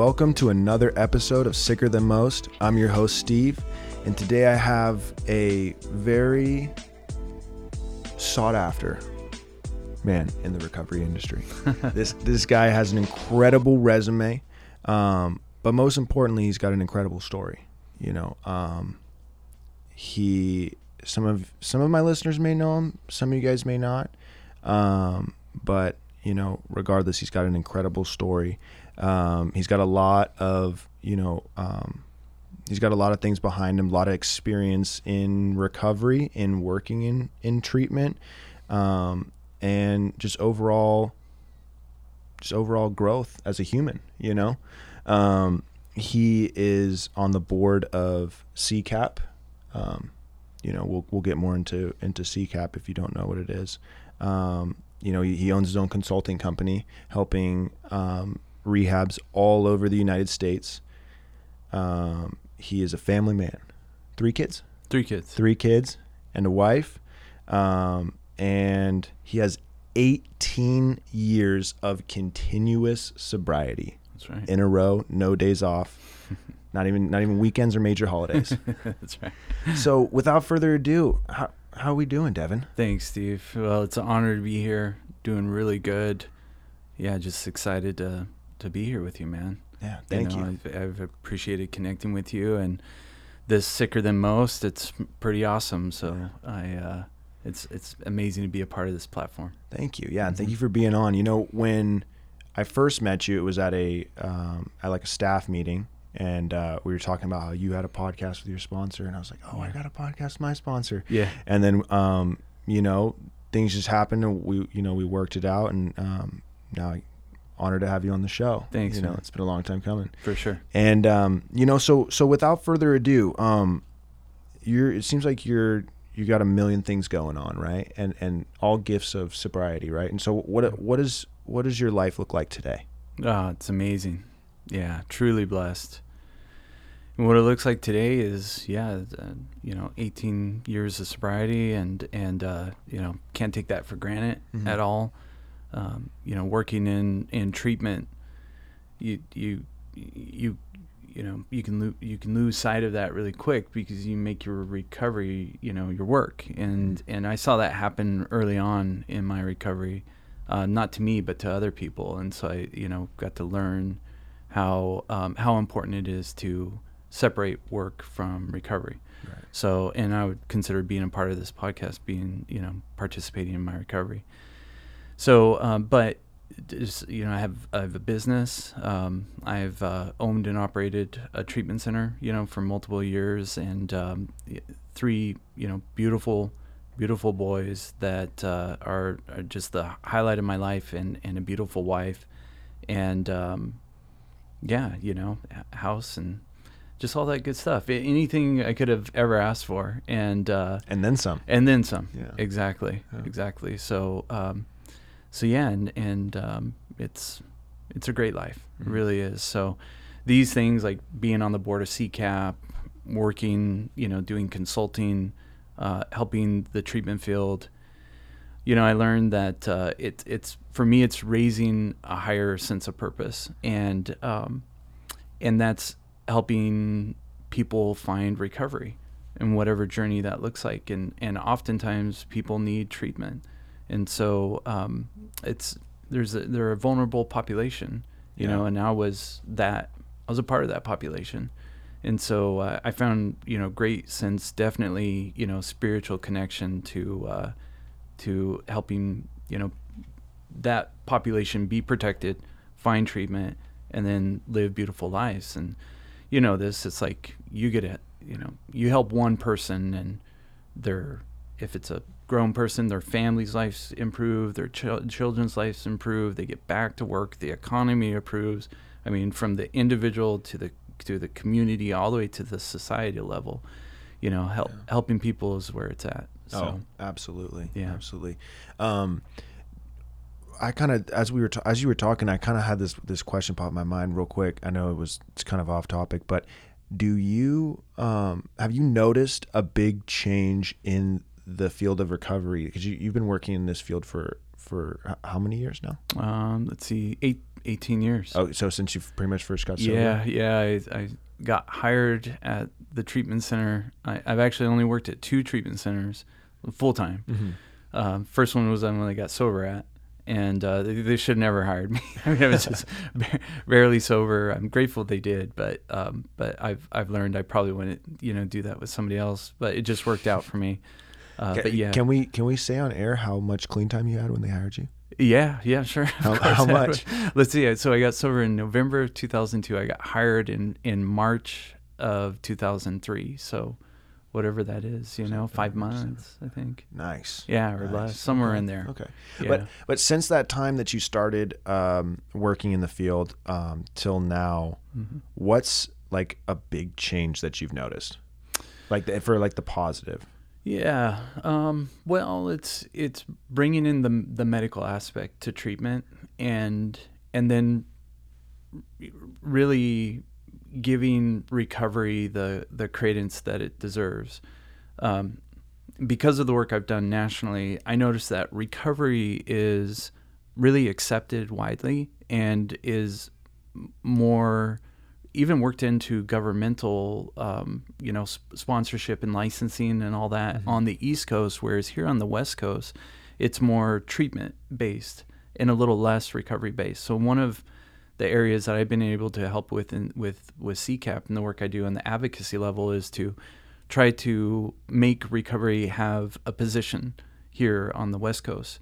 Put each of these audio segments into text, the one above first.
welcome to another episode of Sicker Than Most. I'm your host, Steve, and today I have a very sought after man in the recovery industry. this this guy has an incredible resume, um, but most importantly, he's got an incredible story. You know, um, he some of some of my listeners may know him, some of you guys may not, um, but you know, regardless, he's got an incredible story. Um, he's got a lot of you know. Um, he's got a lot of things behind him, a lot of experience in recovery, in working in in treatment, um, and just overall just overall growth as a human you know um, he is on the board of CCAP um, you know we'll, we'll get more into into CCAP if you don't know what it is um, you know he, he, owns his own consulting company helping rehabs all over the United States um, he is a family man three kids three kids three kids and a wife um, and he has 18 years of continuous sobriety. That's right. In a row, no days off. not even not even weekends or major holidays. That's right. So, without further ado, how how are we doing, Devin? Thanks, Steve. Well, it's an honor to be here. Doing really good. Yeah, just excited to to be here with you, man. Yeah, thank you. Know, you. I've, I've appreciated connecting with you, and this sicker than most. It's pretty awesome. So yeah. I. Uh, it's it's amazing to be a part of this platform. Thank you. Yeah, and thank mm-hmm. you for being on. You know, when I first met you, it was at a um, at like a staff meeting, and uh, we were talking about how you had a podcast with your sponsor, and I was like, oh, yeah. I got a podcast with my sponsor. Yeah. And then, um, you know, things just happened, and we, you know, we worked it out, and um, now I honored to have you on the show. Thanks. You know, it's been a long time coming. For sure. And um, you know, so so without further ado, um, you're. It seems like you're you got a million things going on, right? And and all gifts of sobriety, right? And so what what is what does your life look like today? Oh, it's amazing. Yeah, truly blessed. And what it looks like today is, yeah, uh, you know, 18 years of sobriety, and and uh, you know, can't take that for granted mm-hmm. at all. Um, you know, working in in treatment, you you you you know you can lo- you can lose sight of that really quick because you make your recovery you know your work and mm-hmm. and I saw that happen early on in my recovery uh, not to me but to other people and so I you know got to learn how um, how important it is to separate work from recovery right. so and I would consider being a part of this podcast being you know participating in my recovery so um, but just, you know, I have I have a business. Um, I've uh, owned and operated a treatment center, you know, for multiple years, and um, three, you know, beautiful, beautiful boys that uh, are, are, just the highlight of my life, and and a beautiful wife, and um, yeah, you know, house and just all that good stuff. Anything I could have ever asked for, and uh, and then some, and then some. Yeah, exactly, yeah. exactly. So. Um, so yeah, and and um, it's it's a great life. Mm-hmm. It really is. So these things like being on the board of CCAP, working, you know, doing consulting, uh, helping the treatment field. You know, I learned that uh, it, it's for me, it's raising a higher sense of purpose, and um, and that's helping people find recovery in whatever journey that looks like. And and oftentimes people need treatment and so um, it's there's a, they're a vulnerable population, you yeah. know, and I was that I was a part of that population, and so uh, I found you know great sense, definitely you know spiritual connection to uh, to helping you know that population be protected, find treatment, and then live beautiful lives. And you know this, it's like you get it, you know, you help one person and they're if it's a grown person, their family's lives improve, their ch- children's lives improve, they get back to work, the economy improves. I mean, from the individual to the to the community, all the way to the society level. You know, help yeah. helping people is where it's at. So, oh, absolutely, yeah, absolutely. Um, I kind of, as we were, ta- as you were talking, I kind of had this this question pop in my mind real quick. I know it was it's kind of off topic, but do you um, have you noticed a big change in the field of recovery because you, you've been working in this field for for how many years now um, let's see eight 18 years. Oh, so since you pretty much first got sober. Yeah, yeah. I, I got hired at the treatment center. I, I've actually only worked at two treatment centers full time. Mm-hmm. Um, first one was the one I got sober at, and uh, they, they should never hired me. I mean, I was just ba- barely sober. I'm grateful they did, but um, but I've I've learned I probably wouldn't you know do that with somebody else. But it just worked out for me. Uh, Can, but yeah, can we can we say on air how much clean time you had when they hired you? yeah, yeah, sure. How- how much? Let's see. So I got sober in November of 2002. I got hired in in March of 2003. So whatever that is, you know, five months, I think. Nice. Yeah, or Nice. less, somewhere Okay. in there. Okay. Yeah. But but since that time that you started um, working in the field um, till now, Mm-hmm. what's like a big change that you've noticed? Like the, for like the positive. Yeah. Um, well, it's it's bringing in the the medical aspect to treatment, and and then really giving recovery the the credence that it deserves. Um, because of the work I've done nationally, I noticed that recovery is really accepted widely and is more even worked into governmental, um, you know, sp- sponsorship and licensing and all that on the East Coast, whereas here on the West Coast, it's more treatment based and a little less recovery based. So one of the areas that I've been able to help with in, with with CCAP and the work I do on the advocacy level is to try to make recovery have a position here on the West Coast.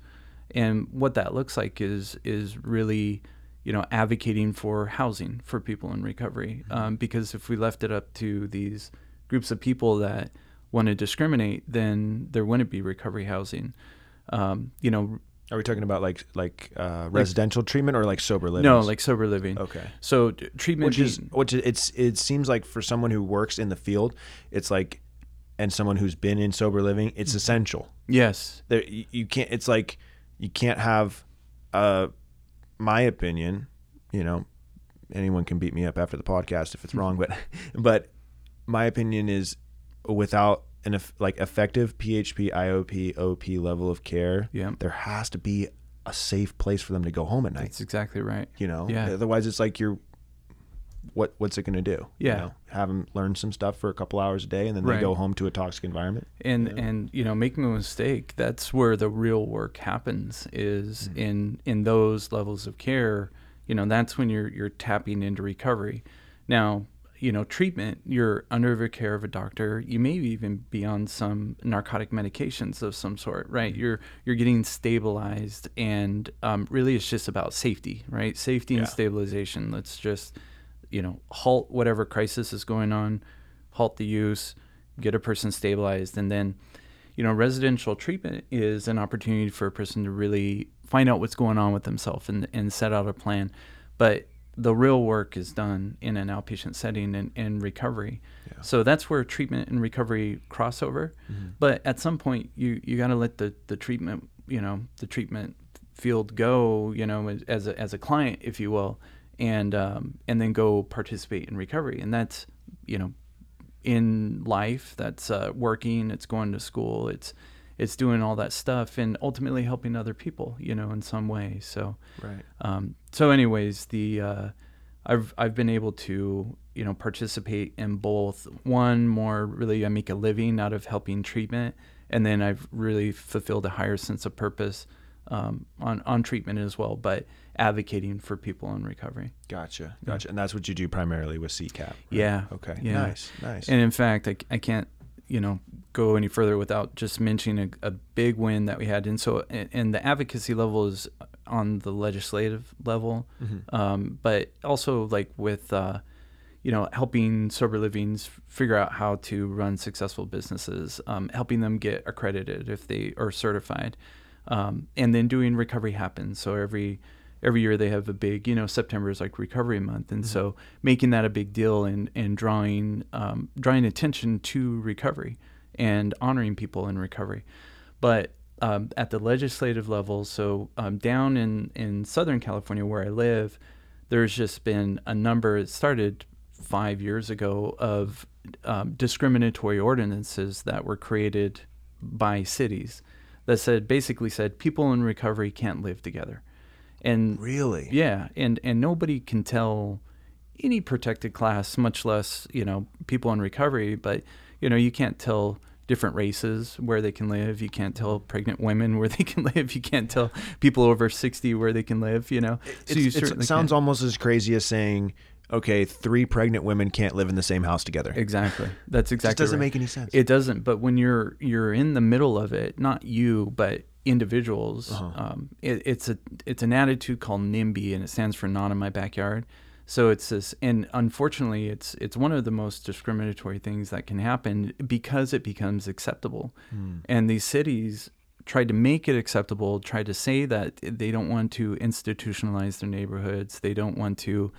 And what that looks like is is really, you know, advocating for housing for people in recovery. Um, because if we left it up to these groups of people that want to discriminate, then there wouldn't be recovery housing. Um, you know, Are we talking about like like uh, residential treatment or like sober living? no, like sober living. okay. So d- treatment Which is which it's it seems like for someone who works in the field, it's like, and someone who's been in sober living, it's essential. yes, there you, you can't it's like you can't have uh my opinion you know anyone can beat me up after the podcast if it's wrong but but my opinion is without an like effective php iop op level of care Yeah. there has to be a safe place for them to go home at night that's exactly right. you know Yeah. otherwise it's like you're what what's it going to do Yeah. you know? have them learn some stuff for a couple hours a day and then Right. they go home to a toxic environment and and you know making a mistake that's where the real work happens is Mm-hmm. in in those levels of care you know that's when you're you're tapping into recovery now you know treatment you're under the care of a doctor you may even be on some narcotic medications of some sort right Mm-hmm. you're you're getting stabilized and um, really it's just about safety right safety and Yeah. stabilization let's just you know halt whatever crisis is going on halt the use get a person stabilized and then you know residential treatment is an opportunity for a person to really find out what's going on with themselves and, and set out a plan. But the real work is done in an outpatient setting and in recovery. Yeah. so that's where treatment and recovery crossover. Mm-hmm. But at some point you you got to let the the treatment you know the treatment field go you know as- as a, as a client if you will and um, and then go participate in recovery. And that's you know in life that's uh, working it's going to school it's it's doing all that stuff and ultimately helping other people you know in some way. So right. um, so anyways the uh, I've I've been able to you know participate in both. One more really I make a living out of helping treatment and then I've really fulfilled a higher sense of purpose um, on on treatment as well but advocating for people in recovery Gotcha, gotcha, and that's what you do primarily with CCAP. right? Yeah, Okay. yeah. Nice. Nice. And in fact, I, I can't, you know, go any further without just mentioning a, a big win that we had. And so, and, and the advocacy level is on the legislative level, Mhm. um, but also like with, uh, you know, helping sober livings figure out how to run successful businesses, um, helping them get accredited if they are certified, um, and then doing recovery happens. So every every year they have a big, you know, September is like recovery month, and so making that a big deal and and drawing um, drawing attention to recovery and honoring people in recovery, but um, at the legislative level, so um, down in in Southern California where I live, there's just been a number. It started five years ago of um, discriminatory ordinances that were created by cities that said basically said people in recovery can't live together and Really? yeah, and and nobody can tell any protected class, much less you know people in recovery. But you know you can't tell different races where they can live. You can't tell pregnant women where they can live. You can't tell people over sixty where they can live. You know, It's- it's- it sounds can't. almost as crazy as saying, okay, three pregnant women can't live in the same house together. Exactly. That's exactly. just doesn't right. make any sense. It doesn't. But when you're you're in the middle of it, not you, but individuals, Uh-huh. um, it, it's a it's an attitude called NIMBY, and it stands for Not in My Backyard. So it's this, and unfortunately, it's it's one of the most discriminatory things that can happen because it becomes acceptable, Hmm. and these cities tried to make it acceptable, tried to say that they don't want to institutionalize their neighborhoods, they don't want to,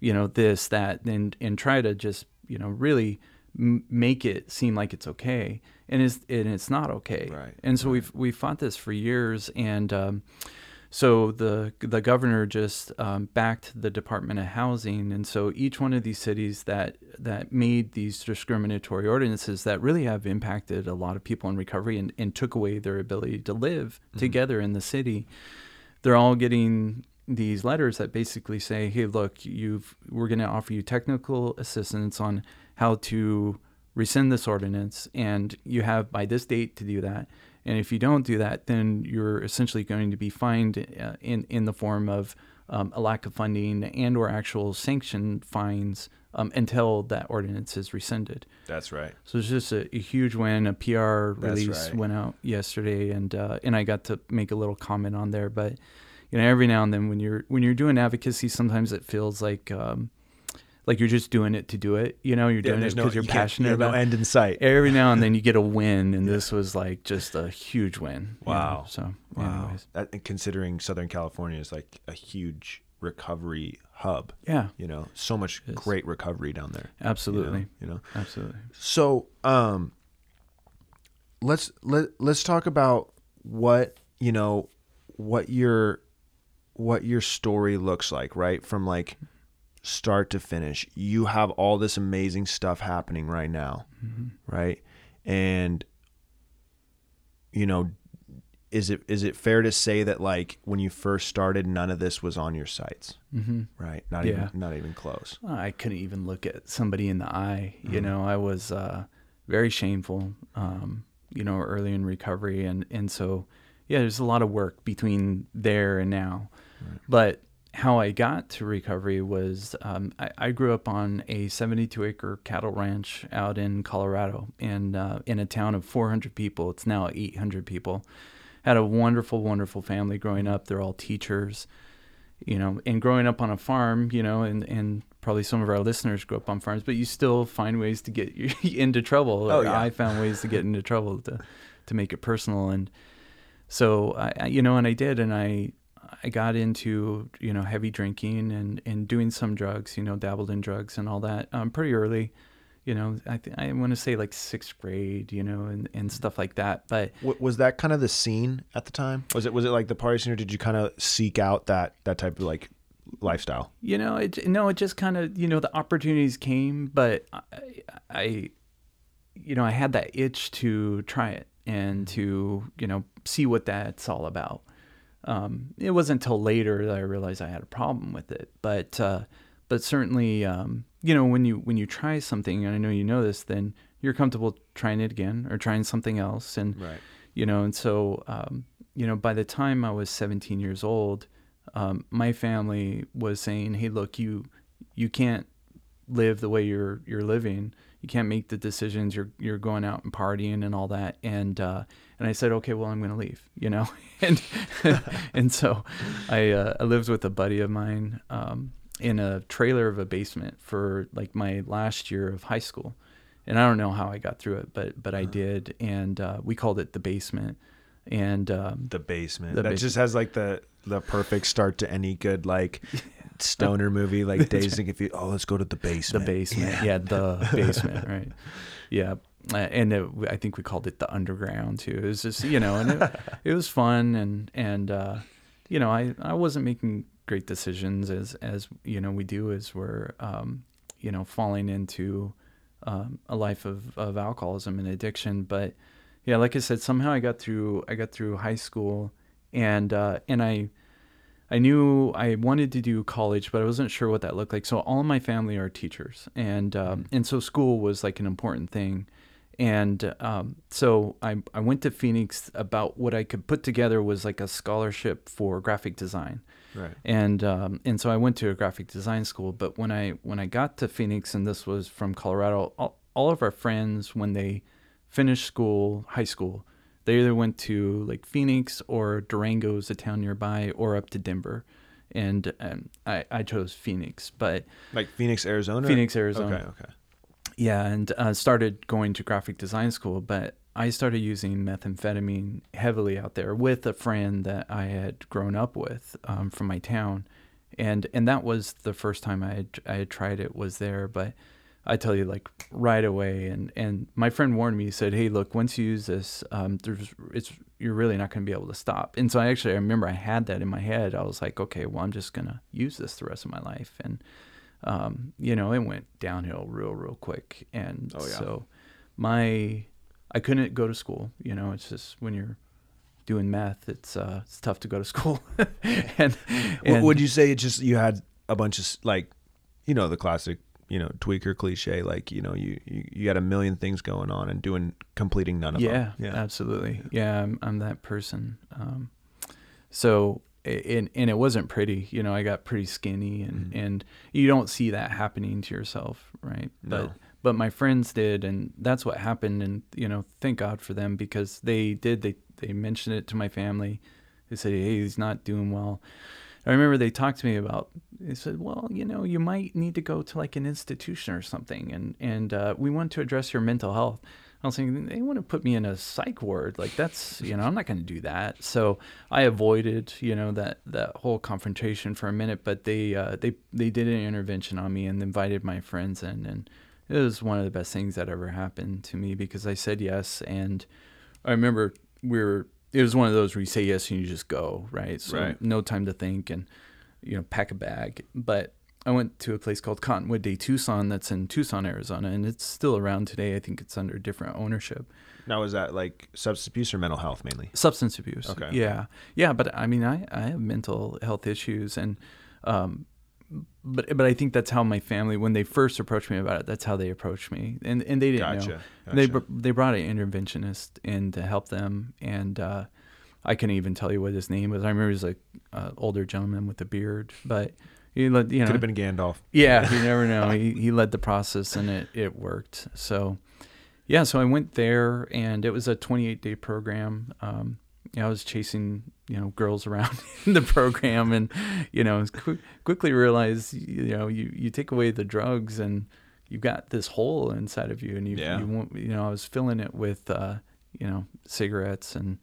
you know, this that, and and try to just you know really m- make it seem like it's okay, and it's and it's not okay. Right, And so we've we fought this for years, and um, so the the governor just um, backed the Department of Housing, and so each one of these cities that that made these discriminatory ordinances that really have impacted a lot of people in recovery and, and took away their ability to live together in the city, they're all getting these letters that basically say, "Hey, look, you've we're going to offer you technical assistance on how to rescind this ordinance, and you have by this date to do that." And if you don't do that, then you're essentially going to be fined uh, in in the form of um, a lack of funding and or actual sanction fines um, until that ordinance is rescinded. That's right. So it's just a, a huge win. A PR That's release right. went out yesterday, and uh, and I got to make a little comment on there. But you know, every now and then when you're when you're doing advocacy, sometimes it feels like um, like you're just doing it to do it. You know, you're doing it because no, you're you passionate about. no end in sight. every now and then you get a win, and this was like just a huge win. you know, Wow. So, Wow. anyways. That, and considering Southern California is like a huge recovery hub, yeah, you know, so much great recovery down there. you know, absolutely, You know, absolutely. So, um, let's let let's talk about what you know, what your what your story looks like, right? From like start to finish. You have all this amazing stuff happening right now, right? And you know, is it is it fair to say that like when you first started, none of this was on your sights, hmm right? Not Yeah. even not even close. I couldn't even look at somebody in the eye. You Mhm. know, I was uh, very shameful. Um, you know, early in recovery, and and so yeah, there's a lot of work between there and now. Right. But how I got to recovery was um, I, I grew up on a 72 acre cattle ranch out in Colorado, and uh, in a town of 400 people. It's now 800 people. Had a wonderful, wonderful family growing up. They're all teachers you know, and growing up on a farm, you know, and, and probably some of our listeners grew up on farms, but you still find ways to get into trouble. Oh, yeah. I found ways to get into trouble to, to make it personal. And so I, I- you know, and I did, and I, I got into, you know, heavy drinking and, and doing some drugs, you know, dabbled in drugs and all that, um, pretty early, you know, I th- I want to say like sixth grade, you know, and, and stuff like that. But W- was that kind of the scene at the time? Was it was it like the party scene, or did you kind of seek out that that type of like lifestyle? you know it no it just kind of you know the opportunities came but I, I you know i had that itch to try it and to you know see what that's all about um, it wasn't until later that i realized i had a problem with it. But uh, but certainly um, you know when you when you try something and i know you know this then you're comfortable trying it again or trying something else. And Right. you know and so um, you know by the time i was 17 years old um, my family was saying hey look you you can't live the way you're you're living. You can't make the decisions. You're you're going out and partying and all that. And uh, and I said okay well I'm going to leave you know and and so I uh, I lived with a buddy of mine um, in a trailer of a basement for like my last year of high school and I don't know how I got through it but but I did and uh, we called it the basement and um, The basement. The that basement. just has like the the perfect start to any good like stoner movie, like Dazed and Confused. Oh, let's go to the basement. the basement. basement yeah, the basement right yeah and it, i think we called it the underground too it was just you know and it, it was fun and and uh you know i i wasn't making great decisions as as you know we do as we're um you know falling into um, a life of of alcoholism and addiction but yeah like i said somehow i got through i got through high school and uh and i I knew I wanted to do college, but I wasn't sure what that looked like. So all of my family are teachers, and um, and so school was like an important thing. And um, so I I went to Phoenix about what I could put together was like a scholarship for graphic design. Right. And um, and so I went to a graphic design school. But when I when I got to Phoenix, and this was from Colorado, all, all of our friends when they finished school, high school, they either went to like Phoenix or Durango is a town nearby, or up to Denver. And um, I, I chose Phoenix, but Like Phoenix, Arizona. Phoenix, Arizona. Okay. Okay. Yeah, and uh, started going to graphic design school. But I started using methamphetamine heavily out there with a friend that I had grown up with um, from my town, and and that was the first time I had, I had tried it was there. But I tell you, like right away, and and my friend warned me. He said, "Hey, look, once you use this, um, there's it's you're really not going to be able to stop." And so I actually I remember I had that in my head. I was like, "Okay, well, I'm just gonna use this the rest of my life." And um, you know, it went downhill real, real quick. And Oh, yeah. so my, I couldn't go to school. You know, it's just when you're doing meth, it's uh, it's tough to go to school. and, and would you say? it just you had a bunch of like, you know, the classic, you know, tweaker cliche. Like, you know, you you, you had a million things going on and doing completing none of yeah, them. Yeah absolutely. Yeah, I'm, I'm that person. Um, so and and it wasn't pretty. You know, I got pretty skinny, and Mhm. and you don't see that happening to yourself, right? No. But but my friends did, and that's what happened. And you know, thank God for them because they did. They they mentioned it to my family. They said, "Hey, he's not doing well." I remember they talked to me about. They said, "Well, you know, you might need to go to like an institution or something, and and uh, we want to address your mental health." I was thinking they want to put me in a psych ward. Like that's you know I'm not going to do that. So I avoided you know that that whole confrontation for a minute. But they uh, they they did an intervention on me and invited my friends in, and it was one of the best things that ever happened to me because I said yes. And I remember we were it was one of those where you say yes and you just go right. So Right. no time to think and you know pack a bag. But I went to a place called Cottonwood de Tucson that's in Tucson, Arizona, and it's still around today. I think it's under different ownership. Now, is that like substance abuse or mental health mainly? Substance abuse. Okay. Yeah. Yeah. But I mean, I, I have mental health issues and, um, but, but I think that's how my family, when they first approached me about it, that's how they approached me. And, and they didn't know. Gotcha. They, br- they brought an interventionist in to help them. And, uh, I couldn't even tell you what his name was. I remember he was like uh, older gentleman with a beard, but he let, you know, Could have been Gandalf. yeah, you never know. He he led the process and it it worked. So yeah, so I went there and it was a 28 day program. Um, I was chasing you know girls around in the program and you know qu- quickly realized you know you you take away the drugs and you've got this hole inside of you and you Yeah. you want you know I was filling it with uh, you know cigarettes and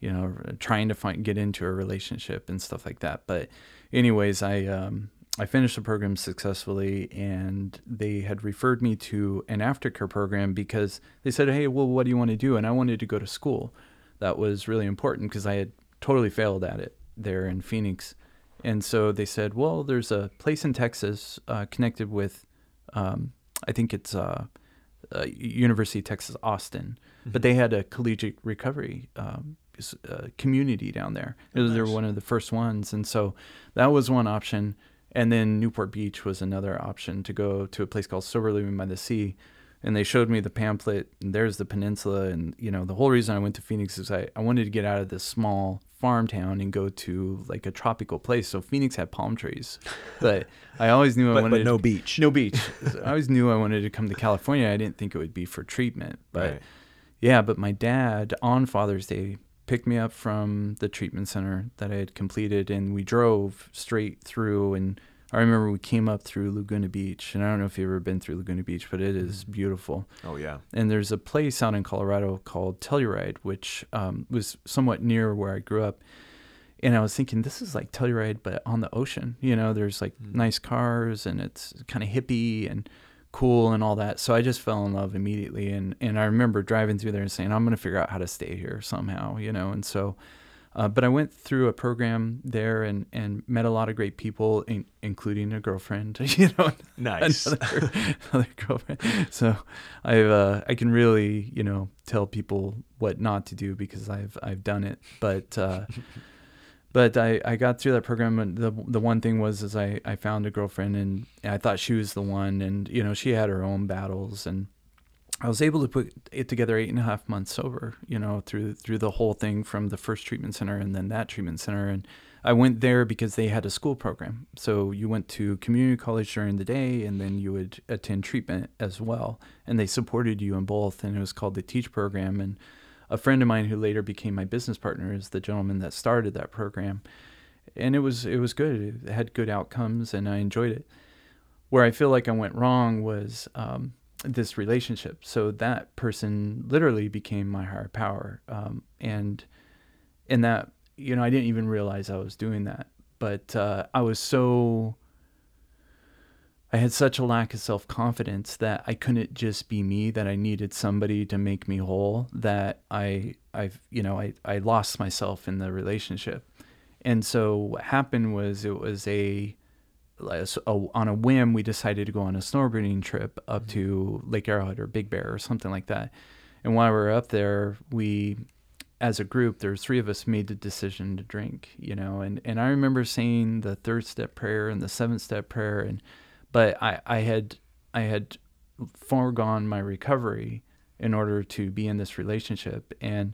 you know trying to find get into a relationship and stuff like that. But anyways, I um, I finished the program successfully, and they had referred me to an aftercare program because they said, "Hey, well, what do you want to do?" And I wanted to go to school. That was really important because I had totally failed at it there in Phoenix, and so they said, "Well, there's a place in Texas uh, connected with, um, I think it's uh, uh, University of Texas Austin, but they had a collegiate recovery." Um, uh, community down there. It was, They were one of the first ones, and so that was one option. And then Newport Beach was another option to go to a place called Sober Living by the Sea. And they showed me the pamphlet, and there's the peninsula. And, you know, the whole reason I went to Phoenix is I, I wanted to get out of this small farm town and go to like a tropical place. So Phoenix had palm trees. But I always knew I But, wanted but no to, beach. no beach. I always knew I wanted to come to California. I didn't think it would be for treatment. But Right. yeah, but my dad on Father's Day picked me up from the treatment center that I had completed, and we drove straight through. And I remember we came up through Laguna Beach, and I don't know if you've ever been through Laguna Beach, but it is beautiful. Oh yeah. And there's a place out in Colorado called Telluride, which um, was somewhat near where I grew up. And I was thinking, this is like Telluride, but on the ocean. You know, there's like Mm. nice cars, and it's kind of hippie and cool and all that. So I just fell in love immediately. And, and I remember driving through there and saying, I'm going to figure out how to stay here somehow, you know. And so, uh, but I went through a program there and, and met a lot of great people, in, including a girlfriend, you know, Nice. another, another girlfriend. So I've uh, I can really you know tell people what not to do because I've I've done it. But uh, but I, I got through that program and the the one thing was is I, I found a girlfriend and I thought she was the one and you know she had her own battles and I was able to put it together eight and a half months sober you know through through the whole thing from the first treatment center and then that treatment center and I went there because they had a school program. So you went to community college during the day and then you would attend treatment as well and they supported you in both and it was called the teach program and a friend of mine who later became my business partner is the gentleman that started that program, and it was it was good. It had good outcomes, and I enjoyed it. Where I feel like I went wrong was um, this relationship. So that person literally became my higher power, um, and in that you know I didn't even realize I was doing that, but uh, I was so I had such a lack of self confidence that I couldn't just be me, that I needed somebody to make me whole, that I, I've, you know, I, I lost myself in the relationship. And so what happened was it was a, a, oh, on a whim, we decided to go on a snowboarding trip up mm-hmm. to Lake Arrowhead or Big Bear or something like that. And while we were up there, we, as a group, there there's three of us made the decision to drink, you know, and, and I remember saying the third step prayer and the seventh step prayer and, but I, I had I had foregone my recovery in order to be in this relationship and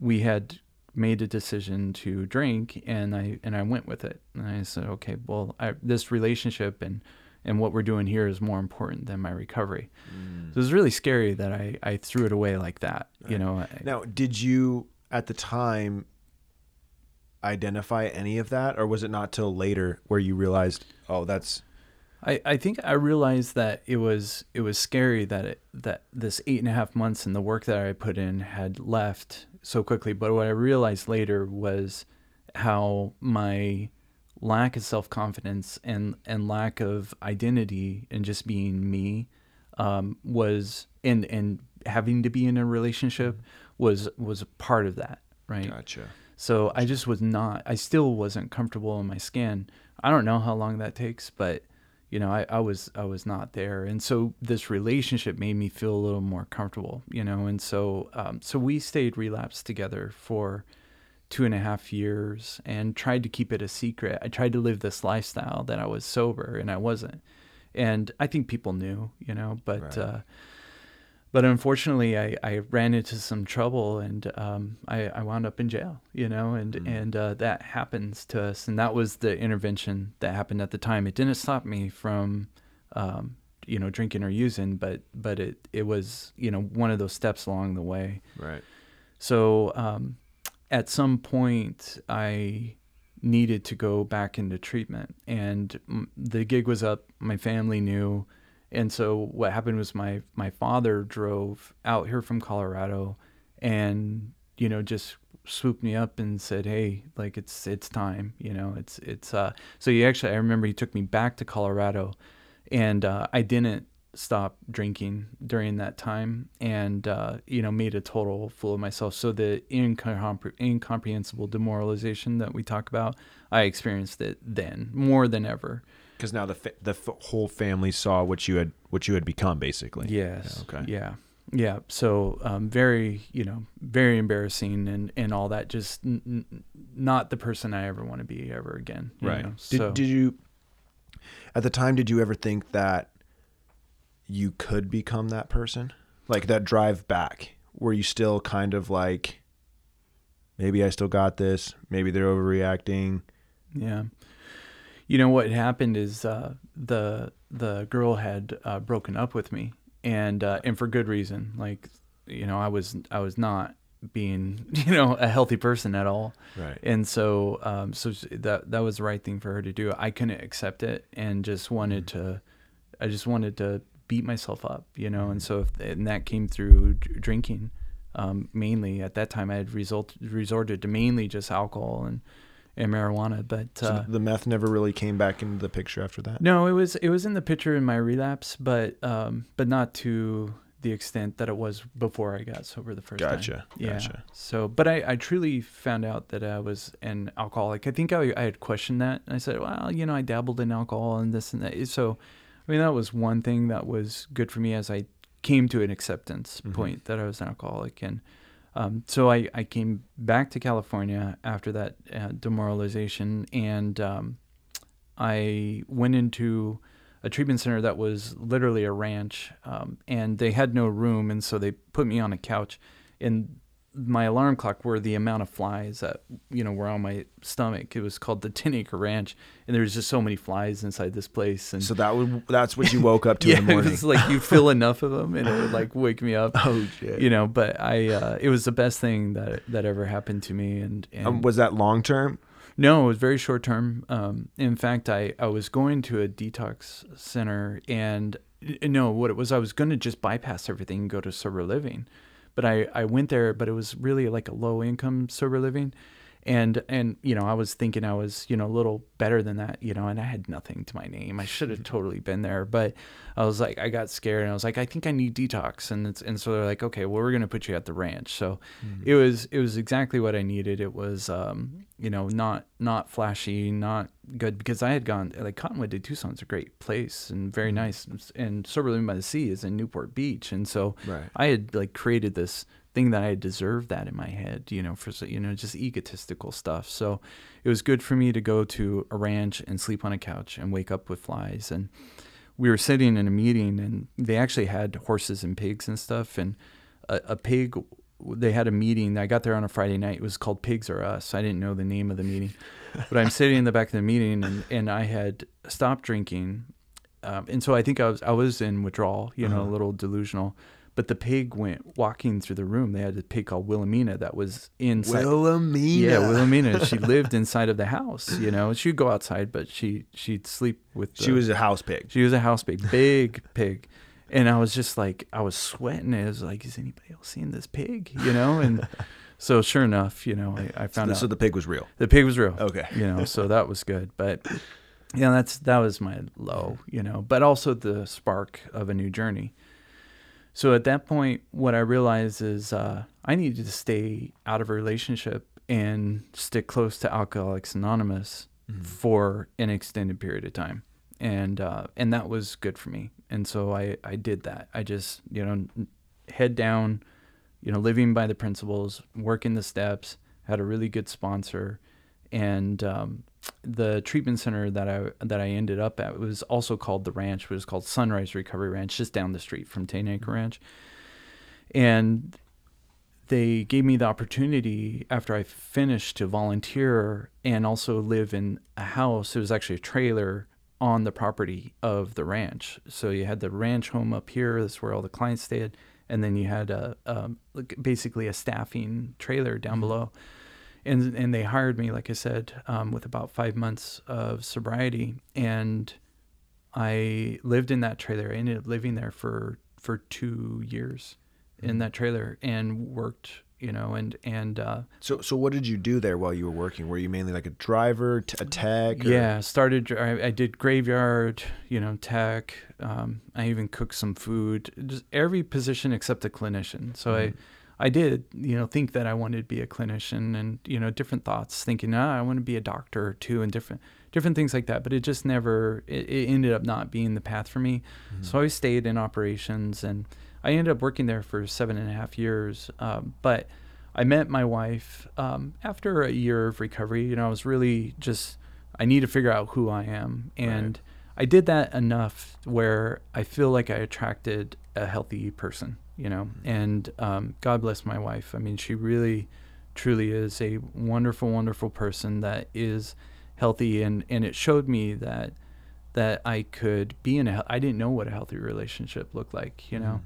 we had made a decision to drink and I and I went with it. And I said okay well I, this relationship and and what we're doing here is more important than my recovery. Mm. so it was really scary that I, I threw it away like that you know now did you at the time identify any of that or was it not till later where you realized oh that's I, I think I realized that it was it was scary that it, that this eight and a half months and the work that I put in had left so quickly. But what I realized later was how my lack of self confidence and and lack of identity and just being me um, was and and having to be in a relationship was was a part of that. Right. Gotcha. So I just was not. I still wasn't comfortable in my skin. I don't know how long that takes, but you know, I, I was I was not there, and so this relationship made me feel a little more comfortable, you know, and so um, so we stayed relapsed together for two and a half years and tried to keep it a secret. I tried to live this lifestyle that I was sober, and I wasn't, and I think people knew, you know, but right. uh, but unfortunately, I, I ran into some trouble and um, I, I wound up in jail, you know, and mm. and uh, that happens to us, and that was the intervention that happened at the time. It didn't stop me from, um, you know, drinking or using, but but it it was you know one of those steps along the way. Right. So um, at some point, I needed to go back into treatment, and the gig was up. My family knew and so what happened was my my father drove out here from Colorado and you know just swooped me up and said, "Hey, like it's it's time, you know, it's it's uh so he actually I remember he took me back to Colorado and uh, I didn't stop drinking during that time and uh, you know made a total fool of myself. So the incompre- incomprehensible demoralization that we talk about i experienced it then more than ever because now the fa- the f- whole family saw what you had what you had become basically. Yes. Yeah, okay. Yeah. Yeah. So um, very you know very embarrassing and and all that. Just n- n- not the person I ever want to be ever again. Right. Know? Did so, did you at the time did you ever think that you could become that person like that drive back? Were you still kind of like maybe I still got this? Maybe they're overreacting. Yeah you know what happened is uh, the the girl had uh, broken up with me, and uh, and for good reason. Like, you know, I was I was not being you know a healthy person at all. Right. And so um, so that that was the right thing for her to do. I couldn't accept it, and just wanted mm-hmm. to. I just wanted to beat myself up, you know, and so if, and that came through drinking. Um, mainly at that time, I had result, resorted to mainly just alcohol and and marijuana. But so uh, the meth never really came back into the picture after that. No, it was it was in the picture in my relapse, but um, but not to the extent that it was before I got sober the first gotcha, time. Yeah. Gotcha. So, but I, I truly found out that I was an alcoholic. I think I, I had questioned that. I said, well, you know, I dabbled in alcohol and this and that. So, I mean, that was one thing that was good for me as I came to an acceptance mm-hmm. point that I was an alcoholic. And Um, so I, I came back to California after that uh, demoralization, and um, I went into a treatment center that was literally a ranch, um, and they had no room, and so they put me on a couch, and my alarm clock were the amount of flies that you know were on my stomach. It was called the Ten Acre Ranch, and there was just so many flies inside this place. And so that would that's what you woke up to yeah, in the morning. it was like you feel enough of them, and it would like wake me up. oh shit! You know, but I uh, it was the best thing that that ever happened to me. And, and um, was that long term? No, it was very short term. Um, in fact, I I was going to a detox center, and no, what it was, I was going to just bypass everything and go to sober living but I, I went there, but it was really like a low income sober living and and you know i was thinking i was you know a little better than that you know and i had nothing to my name i should have mm-hmm. totally been there but i was like i got scared and i was like i think i need detox and it's and so they're like okay well we're going to put you at the ranch so mm-hmm. it was it was exactly what i needed it was um you know not not flashy not good because i had gone like cottonwood de tucson's a great place and very mm-hmm. nice and sober living by the sea is in newport beach and so right. i had like created this thing that I deserved that in my head, you know, for you know just egotistical stuff. So it was good for me to go to a ranch and sleep on a couch and wake up with flies. And we were sitting in a meeting, and they actually had horses and pigs and stuff. And a, a pig, they had a meeting. I got there on a Friday night. It was called Pigs Are Us. I didn't know the name of the meeting, but I'm sitting in the back of the meeting, and and I had stopped drinking. Um, and so I think I was I was in withdrawal, you know, uh-huh. a little delusional but the pig went walking through the room. They had a pig called Wilhelmina that was inside. Wilhelmina. Yeah, Wilhelmina. she lived inside of the house. You know, she'd go outside, but she she'd sleep with. The, she was a house pig. She was a house pig, big pig, and I was just like, I was sweating. It was like, is anybody else seeing this pig? You know, and. So sure enough, you know, I, I found so, out. So the pig was real. The pig was real. Okay. You know, so that was good. But yeah, that's that was my low, you know, but also the spark of a new journey. So at that point, what I realized is uh, I needed to stay out of a relationship and stick close to Alcoholics Anonymous mm-hmm. for an extended period of time, and uh, and that was good for me. And so I I did that. I just you know head down, you know, living by the principles, working the steps. Had a really good sponsor, and um, the treatment center that I that I ended up at was also called the ranch. It was called Sunrise Recovery Ranch, just down the street from Ten Acre mm-hmm. Ranch. And they gave me the opportunity after I finished to volunteer and also live in a house. It was actually a trailer on the property of the ranch. So you had the ranch home up here. That's where all the clients stayed, and then you had a, a basically a staffing trailer down mm-hmm. And and they hired me, like I said, um, with about five months of sobriety, and I lived in that trailer. I ended up living there for for two years in mm-hmm. that trailer and worked you know and and uh, so so what did you do there while you were working were you mainly like a driver t- a tech or? yeah started I, I, did graveyard you know tech um, i even cooked some food just every position except the clinician so mm-hmm. i I did, you know, think that I wanted to be a clinician and, you know, different thoughts, thinking, ah, I want to be a doctor too, and different different things like that. But it just never, it, it ended up not being the path for me. Mm-hmm. So I stayed in operations and I ended up working there for seven and a half years. Um, but I met my wife um, after a year of recovery. You know, I was really just, I need to figure out who I am. And right. I did that enough where I feel like I attracted a healthy person you know. And um, God bless my wife. I mean, she really, truly is a wonderful, wonderful person that is healthy, and and it showed me that that I could be in a. I didn't know what a healthy relationship looked like, you know,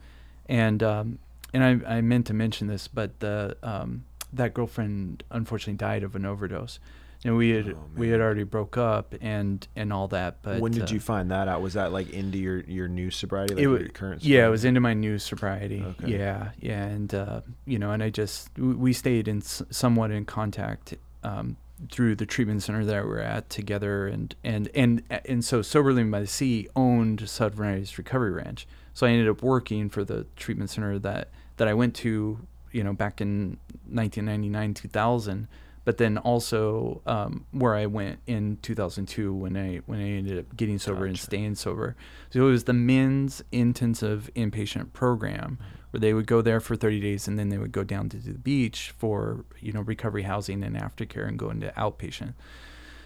mm-hmm. and um, and I I meant to mention this, but the um, that girlfriend unfortunately died of an overdose and we had oh, we had already broke up and and all that. But when did uh, you find that out? Was that like into your your new sobriety, like it was, current? Sobriety? Yeah, it was into my new sobriety. Okay. Yeah, yeah, and uh, you know, and I just we stayed in somewhat in contact. Um, through the treatment center that we were at together and and and and so sober living by the sea owned sunrise recovery ranch so i ended up working for the treatment center that that i went to you know back in 1999 2000 but then also um, where I went in 2002 when I when I ended up getting sober gotcha. and staying sober. So it was the men's intensive inpatient program where they would go there for 30 days and then they would go down to the beach for you know recovery housing and aftercare and go into outpatient.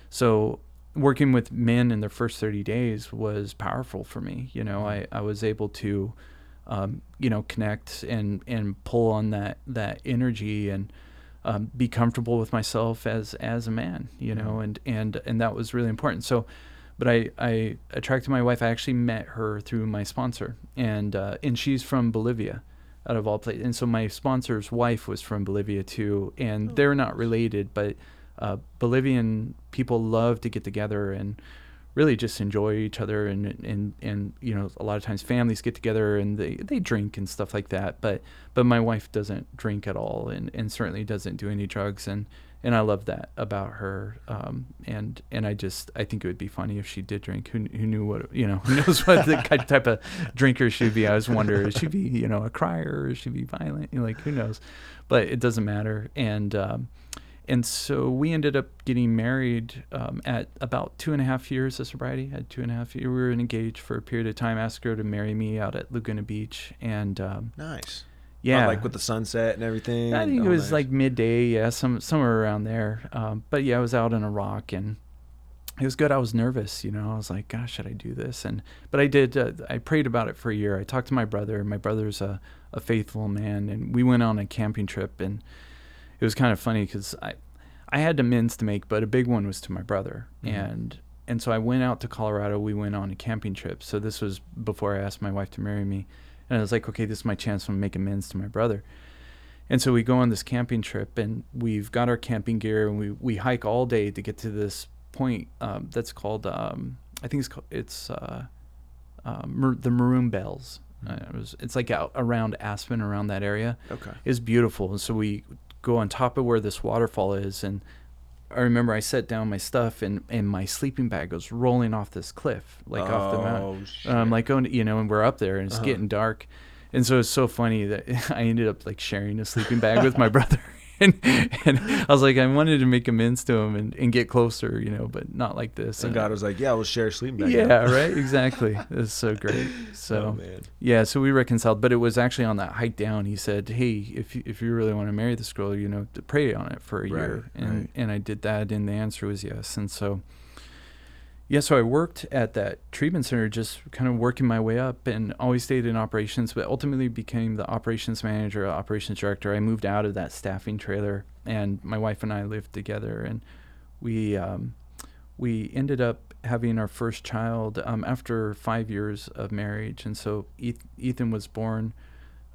So working with men in their first 30 days was powerful for me. You know, I, I was able to, um, you know, connect and, and pull on that, that energy and um, be comfortable with myself as, as a man, you know, and, and, and that was really important. So, but I, I attracted my wife. I actually met her through my sponsor and, uh, and she's from Bolivia out of all places. And so my sponsor's wife was from Bolivia too, and they're not related, but uh, Bolivian people love to get together and really just enjoy each other and and and you know a lot of times families get together and they, they drink and stuff like that but but my wife doesn't drink at all and, and certainly doesn't do any drugs and and I love that about her um, and and I just I think it would be funny if she did drink. Who, who knew what you know who knows what the type of drinker she'd be? I was wondering is she be you know a crier? Is she be violent? You know, like who knows? But it doesn't matter. And um, and so we ended up getting married um, at about two and a half years of sobriety. Had two and a half years. We were engaged for a period of time. Asked her to marry me out at Laguna Beach, and um, nice. Yeah, oh, like with the sunset and everything. I think oh, it was nice. like midday. Yeah, some somewhere around there. Um, but yeah, I was out on a rock and. It was good. I was nervous, you know. I was like, "Gosh, should I do this?" And but I did. Uh, I prayed about it for a year. I talked to my brother. My brother's a, a faithful man, and we went on a camping trip. And it was kind of funny because I, I had amends to make, but a big one was to my brother, Mhm. and and so I went out to Colorado. We went on a camping trip. So this was before I asked my wife to marry me, and I was like, okay, this is my chance to make amends to my brother. And so we go on this camping trip, and we've got our camping gear, and we we hike all day to get to this point um, that's called um, I think it's called it's uh, uh, the Maroon Bells. Uh, it was it's like out around Aspen, around that area okay. is beautiful. And so we go on top of where this waterfall is, and I remember I set down my stuff, and and my sleeping bag goes rolling off this cliff, like off the mountain. Oh, shit. I'm like, going, you know, and we're up there, and it's Uh-huh. getting dark, and so it's so funny that I ended up like sharing a sleeping bag with my brother. And, and I was like, I wanted to make amends to him and, and get closer, you know, but not like this. and And- God was like, "Yeah, we'll share a sleeping bag." yeah, right, exactly. It's so great. So oh man. yeah, so we reconciled, but it was actually on that hike down. He said, "Hey, if you, if you really want to marry this girl, you know, to pray on it for a Right, year." And right. and I did that, and the answer was yes. And so, yeah, so I worked at that treatment center, just kind of working my way up, and always stayed in operations, but ultimately became the operations manager, operations director. I moved out of that staffing trailer, and my wife and I lived together, and we um, we ended up having our first child um, after five years of marriage, and so Ethan was born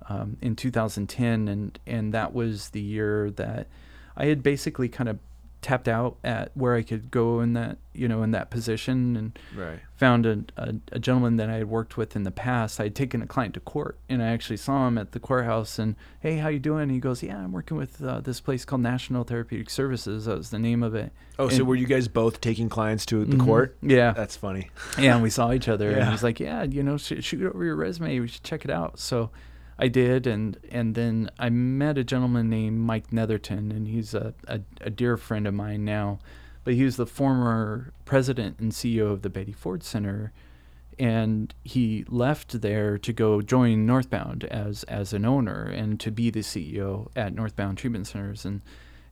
um, in 2010, and and that was the year that I had basically kind of tapped out at where I could go in that you know in that position, and Right. found a, a, a gentleman that I had worked with in the past. I had taken a client to court, and I actually saw him at the courthouse. And hey, how you doing? And he goes, Yeah, I'm working with uh, this place called National Therapeutic Services. That was the name of it. Oh, so were you guys both taking clients to the Mhm. court? Yeah, That's funny. yeah. And we saw each other, and Yeah. he was like, "Yeah, you know, sh- shoot over your resume. We should check it out." So I did, and and then I met a gentleman named Mike Netherton, and he's a, a, a dear friend of mine now, but he was the former president and CEO of the Betty Ford Center, and he left there to go join Northbound as as an owner and to be the CEO at Northbound Treatment Centers, and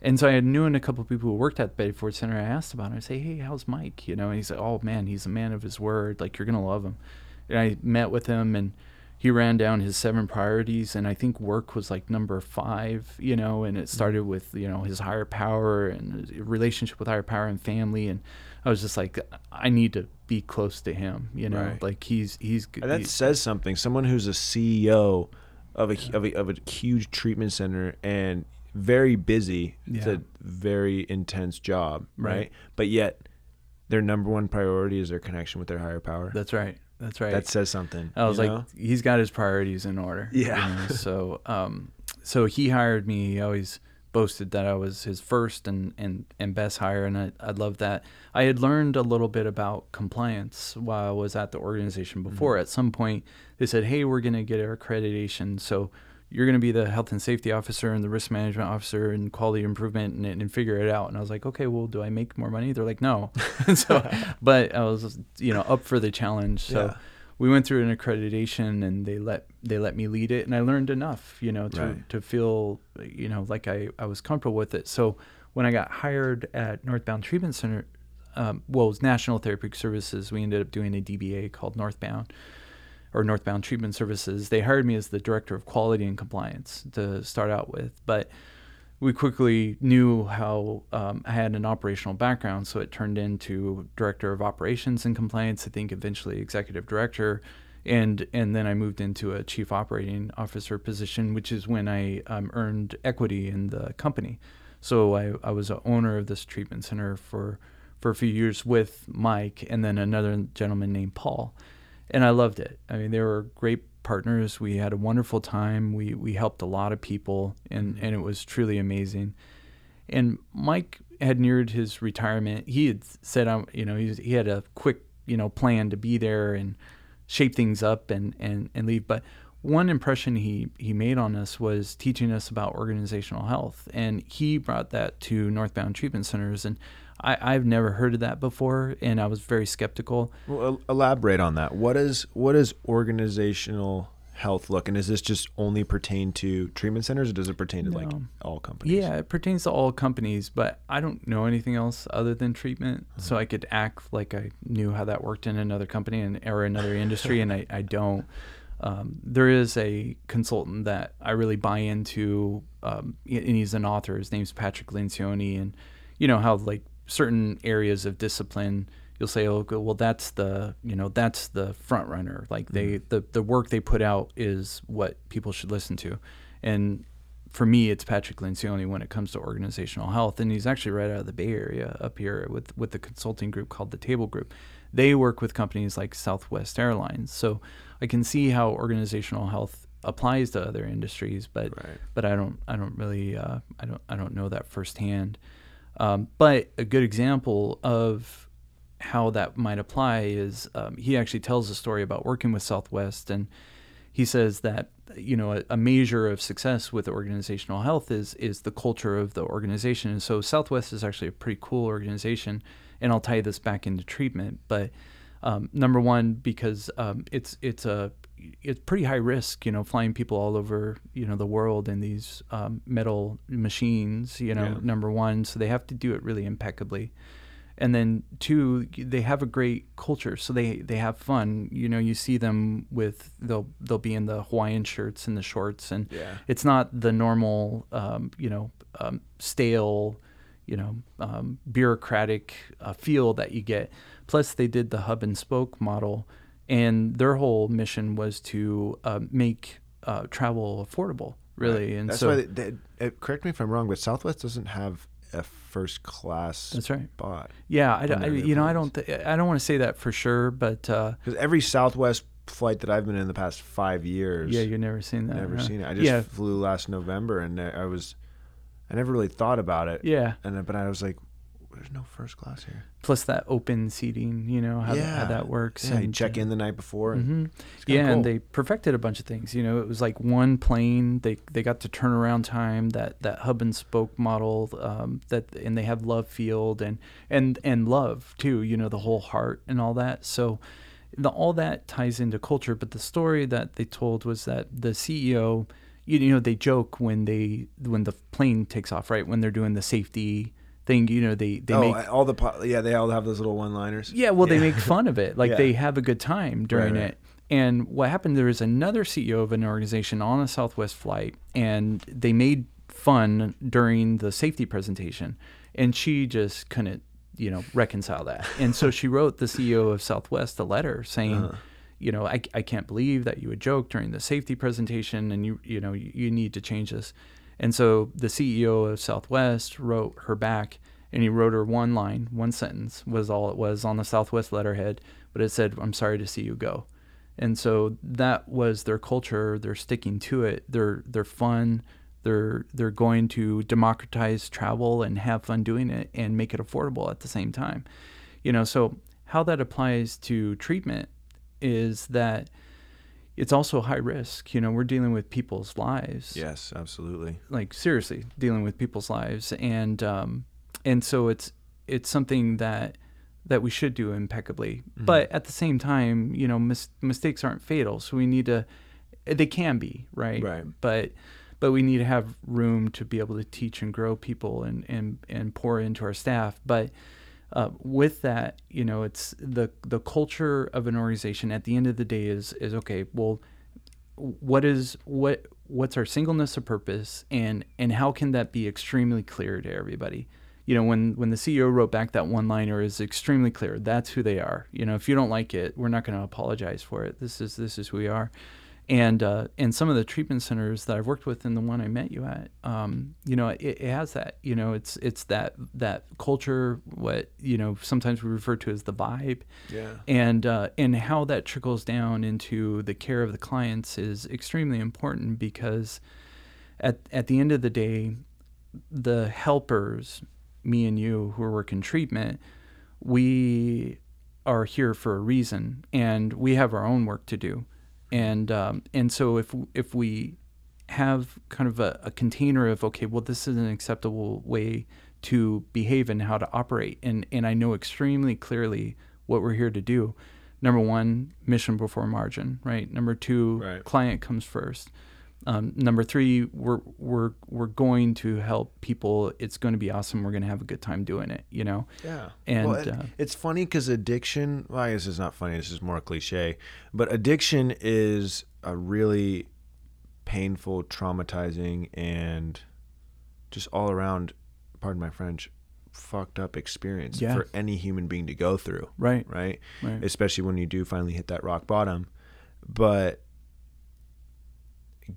and so I had knew a couple of people who worked at the Betty Ford Center. I asked about him. I say, "Hey, how's Mike?" You know, and he's like, "Oh man, he's a man of his word. Like you're gonna love him." And I met with him, and he ran down his seven priorities, and I think work was like number five. You know, and it mm-hmm. started with you know his higher power and relationship with higher power and family, and I was just like, I need to be close to him. You know, Right. like he's he's And that he's- says something. Someone who's a CEO of a, of a of a huge treatment center and very busy. It's a very intense job, right? Right. But yet, their number one priority is their connection with their higher power. That's right. That's right. That says something. I was like, know? he's got his priorities in order. you Yeah. know, So, um, so he hired me. He always boasted that I was his first and, and, and best hire, and I, I love that. I had learned a little bit about compliance while I was at the organization Mm-hmm. before. At some point, they said, "Hey, we're going to get our accreditation, so." You're going to be the health and safety officer and the risk management officer and quality improvement and, and figure it out. And I was like, okay, well, do I make more money? They're like, no. so, but I was, you know, up for the challenge. So Yeah. we went through an accreditation and they let they let me lead it and I learned enough, you know, to Right. to feel you know like I I was comfortable with it. So when I got hired at Northbound Treatment Center, um, well, it was National Therapeutic Services. We ended up doing a DBA called Northbound or Northbound Treatment Services. They hired me as the director of quality and compliance to start out with, but we quickly knew how um, I had an operational background, so it turned into director of operations and compliance. I think eventually executive director, and and then I moved into a chief operating officer position, which is when I um, earned equity in the company. So I, I was a owner of this treatment center for for a few years with Mike and then another gentleman named Paul, and I loved it. I mean, they were great partners. We had a wonderful time. We we helped a lot of people, and mm-hmm. and it was truly amazing. And Mike had neared his retirement. He had said, "I'm," you know, he, he had a quick, you know, plan to be there and shape things up and, and, and leave. But one impression he, he made on us was teaching us about organizational health. And he brought that to Northbound Treatment Centers. And I, I've never heard of that before. And I was very skeptical. Well, elaborate on that. What is what is organizational health look, and is this just only pertain to treatment centers, or does it pertain to like all companies? Yeah, it pertains to all companies, but I don't know anything else other than treatment. So I could act like I knew how that worked in another company and or another industry, and I, I don't. Um, there is a consultant that I really buy into, um, and he's an author. His name's Patrick Lencioni, and you know how like certain areas of discipline, you'll say, "Oh, well, that's the you know that's the front runner." Like they the the work they put out is what people should listen to, and for me, it's Patrick Lencioni when it comes to organizational health, and he's actually right out of the Bay Area up here with with the consulting group called the Table Group. They work with companies like Southwest Airlines, so I can see how organizational health applies to other industries, but Right. but I don't I don't really uh, I don't I don't know that firsthand. Um, but a good example of how that might apply is um, he actually tells a story about working with Southwest, and he says that you know a, a measure of success with organizational health is is the culture of the organization. And so Southwest is actually a pretty cool organization, and I'll tie this back into treatment. But um, number one, because um, it's it's a it's pretty high risk, you know, flying people all over, you know, the world in these um, metal machines, you know, Yeah. number one. So they have to do it really impeccably. And then two, they have a great culture, so they they have fun. You know, you see them with they'll they'll be in the Hawaiian shirts and the shorts, and Yeah. it's not the normal, um, you know, um, stale, you know, um, bureaucratic uh, feel that you get. Plus, they did the hub and spoke model, and their whole mission was to uh, make uh, travel affordable, really. And That's so why. They, they, uh, correct me if I'm wrong, but Southwest doesn't have a first class that's right. spot Yeah, I, don't- I you know, I don't, th- I don't want to say that for sure, but uh, because every Southwest flight that I've been in the past five years, yeah, you've never seen that. never huh? seen it. I just yeah, flew last November, and I I was, I never really thought about it. yeah. And but I was like, there's no first class here. Plus that open seating, you know how, that, how that works. Yeah, you and, check in the night before. Hmm kinda Yeah, and they perfected a bunch of things. You know, it was like one plane. They they got to turnaround time. That that hub and spoke model. Um, that and they have love field and and and love too. You know, the whole heart and all that. So, the, all that ties into culture. But the story that they told was that the CEO, you, you know, they joke when they when the plane takes off, right? When they're doing the safety thing. You know, they they oh, make all the po- yeah, they all have those little one-liners. yeah, well, they make fun of it. Like Yeah. they have a good time during right. it. And what happened? There was another CEO of an organization on a Southwest flight, and they made fun during the safety presentation, and she just couldn't, you know, reconcile that. And so she wrote the CEO of Southwest a letter saying, Uh-huh. you know, I, I can't believe that you would joke during the safety presentation, and you you know you, you need to change this. And so the CEO of Southwest wrote her back, and he wrote her one line, one sentence was all it was on the Southwest letterhead, but it said, "I'm sorry to see you go." And so that was their culture. They're sticking to it. They're they're fun. They're they're going to democratize travel and have fun doing it and make it affordable at the same time. You know, so how that applies to treatment is that it's also high risk. You know, we're dealing with people's lives Yes, absolutely. like seriously dealing with people's lives and um and so it's it's something that that we should do impeccably. Mhm. But at the same time, you know, mis- mistakes aren't fatal, so we need to. They can be right, Right. But but we need to have room to be able to teach and grow people and and and pour into our staff. But uh, with that, you know, it's the the culture of an organization. At the end of the day, is is okay. Well, what is what what's our singleness of purpose, and and how can that be extremely clear to everybody? You know, when when the CEO wrote back that one liner is extremely clear. That's who they are. You know, if you don't like it, we're not going to apologize for it. This is this is who we are and uh, and some of the treatment centers that I've worked with, and the one I met you at, um, you know, it, it has that. You know, it's it's that that culture, what you know, sometimes we refer to as the vibe, Yeah. and uh, and how that trickles down into the care of the clients is extremely important because at at the end of the day, the helpers, me and you who are working treatment, we are here for a reason, and we have our own work to do and um, and so if if we have kind of a, a, container of okay, well, this is an acceptable way to behave and how to operate, and and I know extremely clearly what we're here to do. Number one, mission before margin, right? Number two, right. client comes first. Um, number three, we're we're we're going to help people. It's going to be awesome. We're going to have a good time doing it. You know. Yeah. And, well, uh, it's funny because addiction. Well, I guess it's not funny. This is more cliche, but addiction is a really painful, traumatizing, and just all around. Pardon my French. Fucked up experience Yeah. for any human being to go through. Right. Right. Right. Especially when you do finally hit that rock bottom, but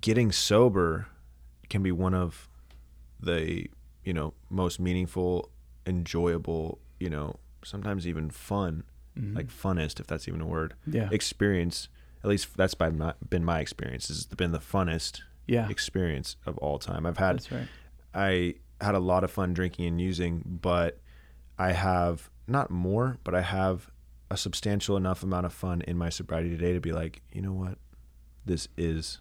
getting sober can be one of the you know most meaningful enjoyable you know sometimes even fun Mhm. like funnest if that's even a word yeah. experience at least that's by my, been my experience has been the funnest yeah. experience of all time i've had That's right. i had a lot of fun drinking and using but i have not more but i have a substantial enough amount of fun in my sobriety today to be like you know what this is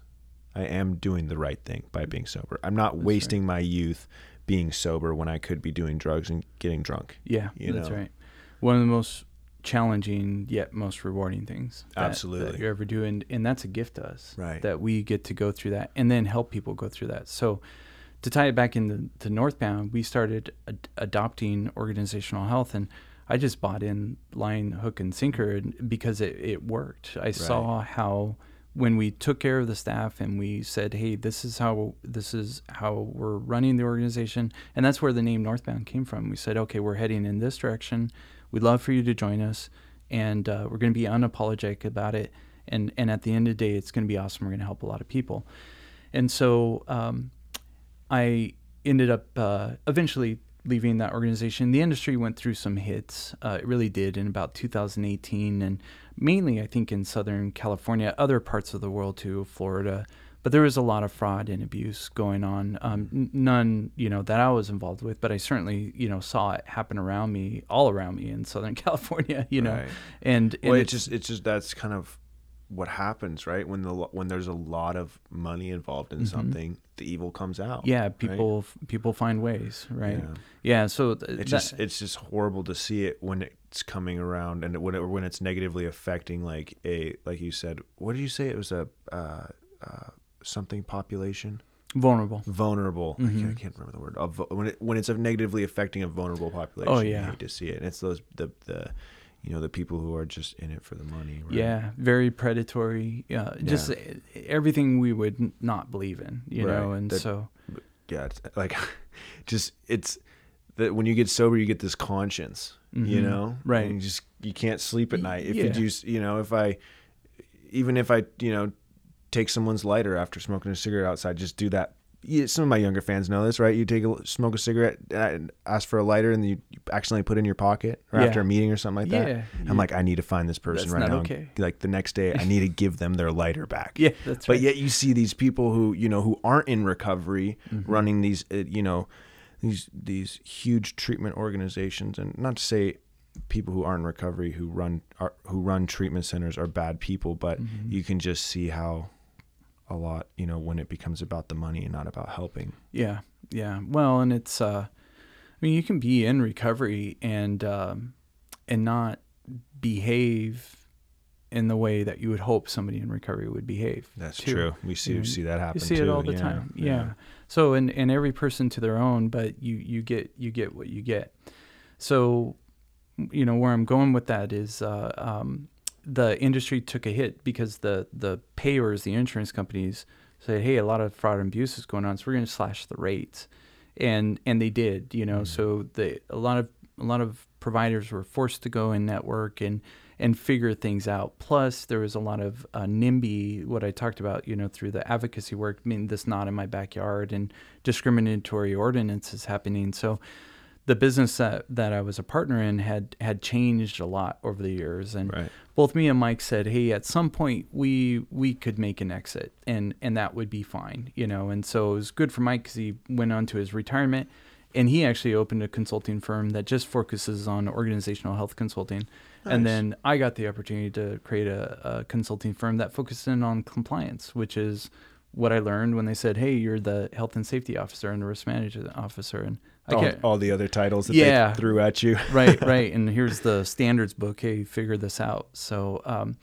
i am doing the right thing by being sober i'm not That's right. wasting my youth being sober when i could be doing drugs and getting drunk Yeah, that's know. right. One of the most challenging yet most rewarding things that, Absolutely. that you ever do, and and that's a gift to us. Right. That we get to go through that and then help people go through that. So, to tie it back into to Northbound, we started ad- adopting organizational health, and I just bought in line, hook, and sinker because it it worked. I saw how when we took care of the staff and we said, "Hey, this is how this is how we're running the organization," and that's where the name Northbound came from. We said, "Okay, we're heading in this direction. We'd love for you to join us, and uh, we're going to be unapologetic about it. And and at the end of the day, it's going to be awesome. We're going to help a lot of people." And so um, I ended up uh, eventually leaving that organization. The industry went through some hits. Uh, it really did in about 2018, and mainly I think in Southern California, other parts of the world too, Florida. But there was a lot of fraud and abuse going on. Um, n- none, you know, that I was involved with, but I certainly, you know, saw it happen around me, all around me in Southern California. You know, Right. and, and well, it's just it's just that's kind of what happens, right? When the when there's a lot of money involved in Mhm. something, the evil comes out. yeah, right? people people find ways, right? Yeah. Yeah. so th- It's that- just it's just horrible to see it when it's coming around and when it, when it's negatively affecting like a like you said. What did you say? It was a uh, uh, something population vulnerable. vulnerable. I, can't, I can't remember the word. When it when it's negatively affecting a vulnerable population. Oh, you yeah. hate to see it. And it's those the the you know the people who are just in it for the money. Right? Yeah, very predatory. Yeah, just uh, everything we would not believe in, you know. And That- so, yeah, it's like just it's that when you get sober, you get this conscience, you Mhm. know, Right. And you just you can't sleep at night if you Yeah. do, you know, if I even if I you know take someone's lighter after smoking a cigarette outside, just do that. Yeah, some of my younger fans know this, right? You take a smoke a cigarette and ask for a lighter, and you accidentally put it in your pocket, or after a meeting or something like that. yeah, I'm you- like, I need to find this person That's right now. okay. Like the next day, I need to give them their lighter back. yeah, that's But right. yet you see these people who you know who aren't in recovery Mhm. running these uh, you know these these huge treatment organizations and not to say people who aren't in recovery who run are, who run treatment centers are bad people but Mhm. you can just see how a lot you know when it becomes about the money and not about helping Yeah, yeah. Well, and it's, uh, I mean, you can be in recovery and um, and not behave in the way that you would hope somebody in recovery would behave. That's too. true. We see You know, see that happen. You see too. it all the yeah. time. Yeah. So and and every person to their own, but you you get you get what you get. So, you know where I'm going with that is uh, um, the industry took a hit because the the payers, the insurance companies, said, "Hey, a lot of fraud and abuse is going on, so we're going to slash the rates," and and they did. You know, Mhm. so the a lot of a lot of providers were forced to go in network and and figure things out. Plus, there was a lot of uh, NIMBY, what I talked about, you know, through the advocacy work, I mean, this not in my backyard and discriminatory ordinances happening. So, the business that, that I was a partner in had had changed a lot over the years, and Right. both me and Mike said, "Hey, at some point we we could make an exit, and and that would be fine, you know." And so it was good for Mike because he went on to his retirement, and he actually opened a consulting firm that just focuses on organizational health consulting. And then I got the opportunity to create a, a consulting firm that focused in on compliance, which is what I learned when they said, "Hey, you're the health and safety officer and the risk management officer," and all, all the other titles that Yeah. they threw at you. right, right. And here's the standards book. Hey, figure this out. So, um,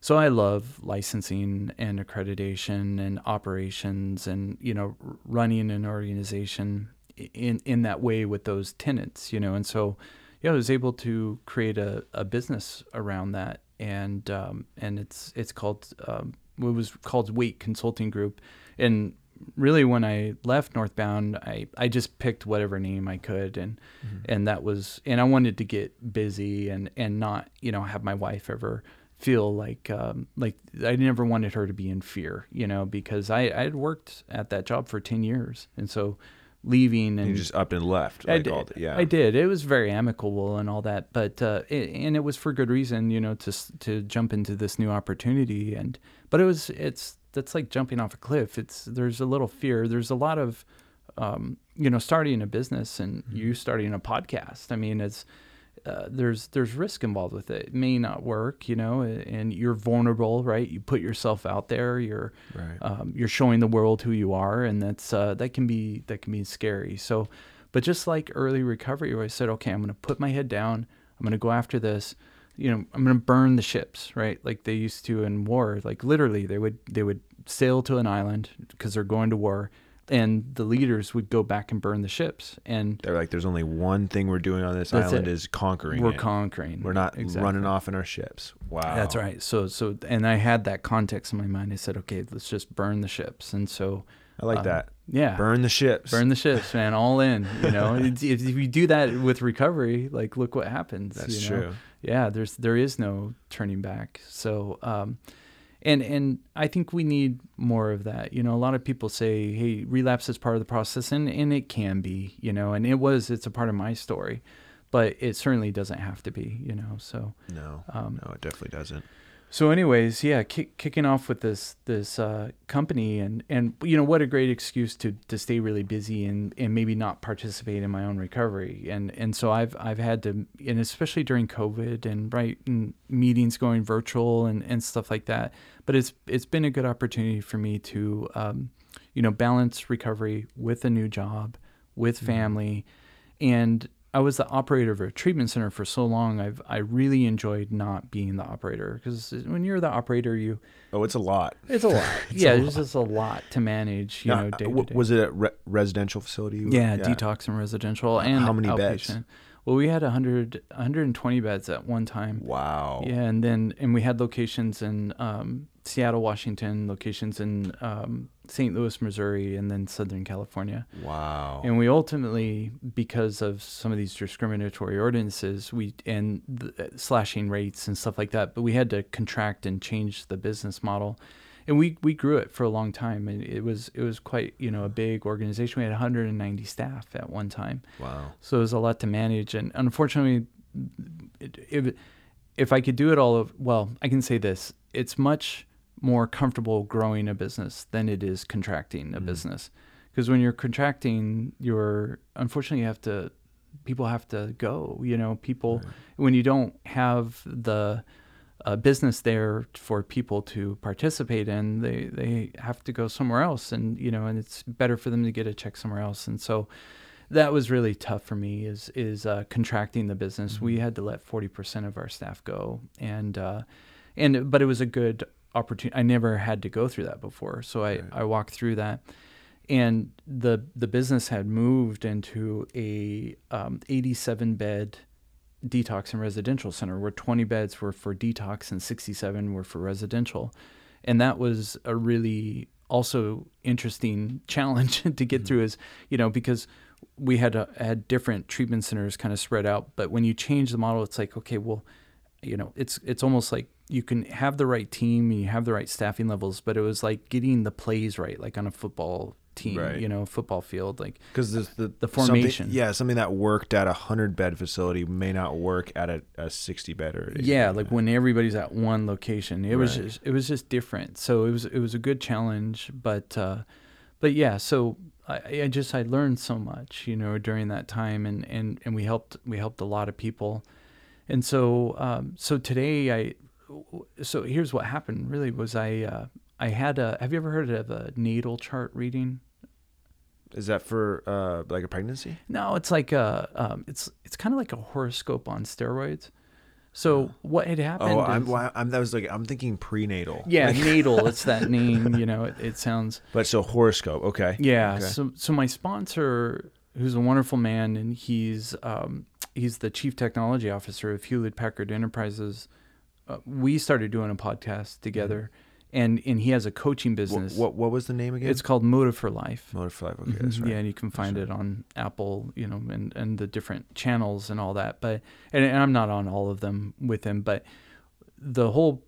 so I love licensing and accreditation and operations and you know running an organization in in that way with those tenants. You know, and so yeah, I was able to create a, a business around that, and um, and it's it's called um, it was called Wait Consulting Group, and really when I left Northbound, I, I just picked whatever name I could and and that was and I wanted to get busy and and not you know have my wife ever feel like um, like I never wanted her to be in fear you know because I I had worked at that job for ten years and so leaving and you just up and left. I Like did. all the, yeah. I did. It was very amicable and all that, but uh, it, and it was for good reason, you know, to to jump into this new opportunity. And but it was it's that's like jumping off a cliff. It's there's a little fear. There's a lot of um, you know starting a business and Mm-hmm. you starting a podcast. I mean, it's uh, there's there's risk involved with it. It may not work, you know, and you're vulnerable, right? You put yourself out there. You're Right. um, you're showing the world who you are, and that's uh, that can be that can be scary. So, but just like early recovery, where I said, okay, I'm going to put my head down. I'm going to go after this. You know, I'm going to burn the ships, right? Like they used to in war. Like literally, they would they would sail to an island because they're going to war, and the leaders would go back and burn the ships. And They're like, there's only one thing we're doing on this island it. is conquering we're it. conquering. we're not Exactly. running off in our ships. Wow. That's right. So so and I had that context in my mind. I said, okay, let's just burn the ships. And so I like um, that. yeah, Burn the ships. burn the ships, man, all in. You know, if if you do that with recovery, like look what happens. That's you know? true. Yeah, there's there is no turning back. So, um, and and I think we need more of that. You know, a lot of people say, "Hey, relapse is part of the process," and and it can be. You know, and it was. It's a part of my story, but it certainly doesn't have to be. You know, so. No. Um, no, it definitely doesn't. So, anyways, yeah, kick, kicking off with this this uh, company, and and you know what a great excuse to to stay really busy and and maybe not participate in my own recovery, and and so I've I've had to, and especially during COVID and right and meetings going virtual and and stuff like that, but it's it's been a good opportunity for me to, um, you know, balance recovery with a new job, with Mhm. family, and I was the operator of a treatment center for so long. I've I really enjoyed not being the operator because when you're the operator, you Oh, it's a lot. it's a lot. It's yeah, there's just a lot to manage. You Now, know, day w- to day. was it a re- residential facility? were- yeah, detox and residential and How many outpatient. beds? Well, we had 100, 120 beds at one time. Wow. Yeah, and then and we had locations in um, Seattle, Washington, locations in um, St. Louis, Missouri, and then Southern California. Wow. And we ultimately, because of some of these discriminatory ordinances, we and the, uh, slashing rates and stuff like that, but we had to contract and change the business model, and we we grew it for a long time, and it was it was quite you know a big organization. We had 190 staff at one time, wow. so it was a lot to manage, and unfortunately, it, it, if I could do it all of well, I can say this: it's much more comfortable growing a business than it is contracting a Mhm. business, because when you're contracting, you're unfortunately you have to people have to go. You know, people Right. when you don't have the uh, business there for people to participate in, they they have to go somewhere else, and you know, and it's better for them to get a check somewhere else. And so, that was really tough for me is is uh, contracting the business. Mm-hmm. We had to let forty percent of our staff go, and uh, and but it was a good opportunity. I never had to go through that before, so I Right. I walked through that, and the the business had moved into a um, eighty seven bed detox and residential center where 20 beds were for detox and 67 were for residential and that was a really also interesting challenge to get through is you know because we had uh, had different treatment centers kind of spread out but when you change the model it's like okay well you know it's it's almost like you can have the right team and you have the right staffing levels but it was like getting the plays right like on a football team Right. you know football field like Because the, the The something- formation. yeah, something that worked at a hundred bed facility may not work at a, a sixty bed or yeah bed. like when everybody's at one location it was just it was just different so it was it was a good challenge but uh but yeah so I, I just I learned so much you know during that time and and and we helped we helped a lot of people and so um so today I so here's what happened really was I uh I had a have you ever heard of a natal chart reading Is that for uh like a pregnancy? No, it's like a um, it's it's kind of like a horoscope on steroids. So what had happened? Oh, I'm, is- well, I'm that was like I'm thinking prenatal. yeah, Like- natal. It's that name. You know, it, it sounds but so horoscope. Okay. yeah. Okay. So so my sponsor, who's a wonderful man, and he's um, he's the chief technology officer of Hewlett Packard Enterprises. Uh, we started doing a podcast together, and and he has a coaching business. What, what was the name again? It's called Motive for Life. Motor for Life. Okay, that's Mhm. right. Yeah, and you can find right. it on Apple, you know, and, and the different channels and all that. But and, and I'm not on all of them with him, but the whole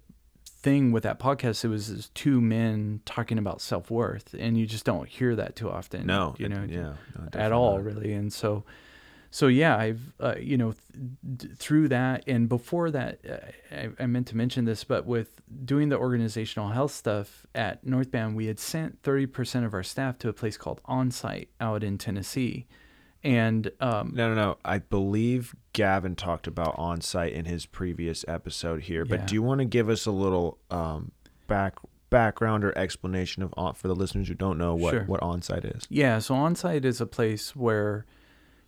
thing with that podcast it was two men talking about self worth, and you just don't hear that too often. No, you know, yeah, no, at all not. really. And so, so yeah, I've uh, you know th- through that and before that, uh, I, I meant to mention this, but with doing the organizational health stuff at Northbound, we had sent thirty percent of our staff to a place called Onsite out in Tennessee, and um, No, no, no. I believe Gavin talked about Onsite in his previous episode here. But Yeah. do you want to give us a little um, back background or explanation of on for the listeners who don't know what Sure. what on site is? Yeah, so onsite is a place where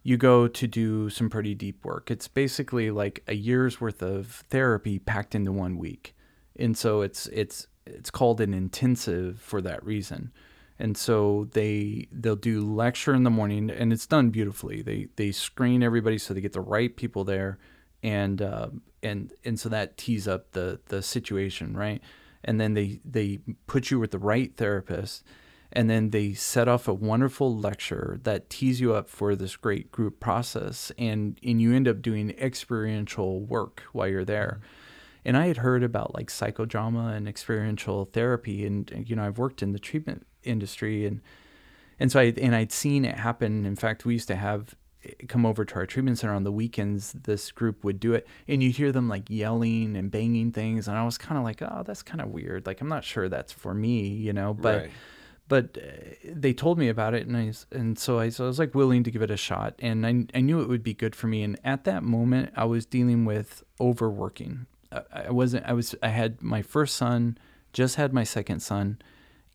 you go to do some pretty deep work. It's basically like a year's worth of therapy packed into one week. And so it's it's it's called an intensive for that reason. And so they they'll do lecture in the morning and it's done beautifully. They they screen everybody so they get the right people there and uh, and and so that tees up the the situation, right? And then they they put you with the right therapist and then they set off a wonderful lecture that tees you up for this great group process. And and you end up doing experiential work while you're there. Mm-hmm. And i had heard about like psychodrama and experiential therapy. And and, you know i've worked in the treatment industry. And and so i and i'd seen it happen. In fact we used to have eh, come over to our treatment center on the weekends. This group would do it. And you'd hear them like yelling and banging things. And i was kind of like oh that's kind of weird. Like i'm not sure that's for me you know? But Right. But uh, they told me about it and I and so I, so I was like willing to give it a shot and I, I knew it would be good for me and at that moment I was dealing with overworking. I, I wasn't I was I had my first son just had my second son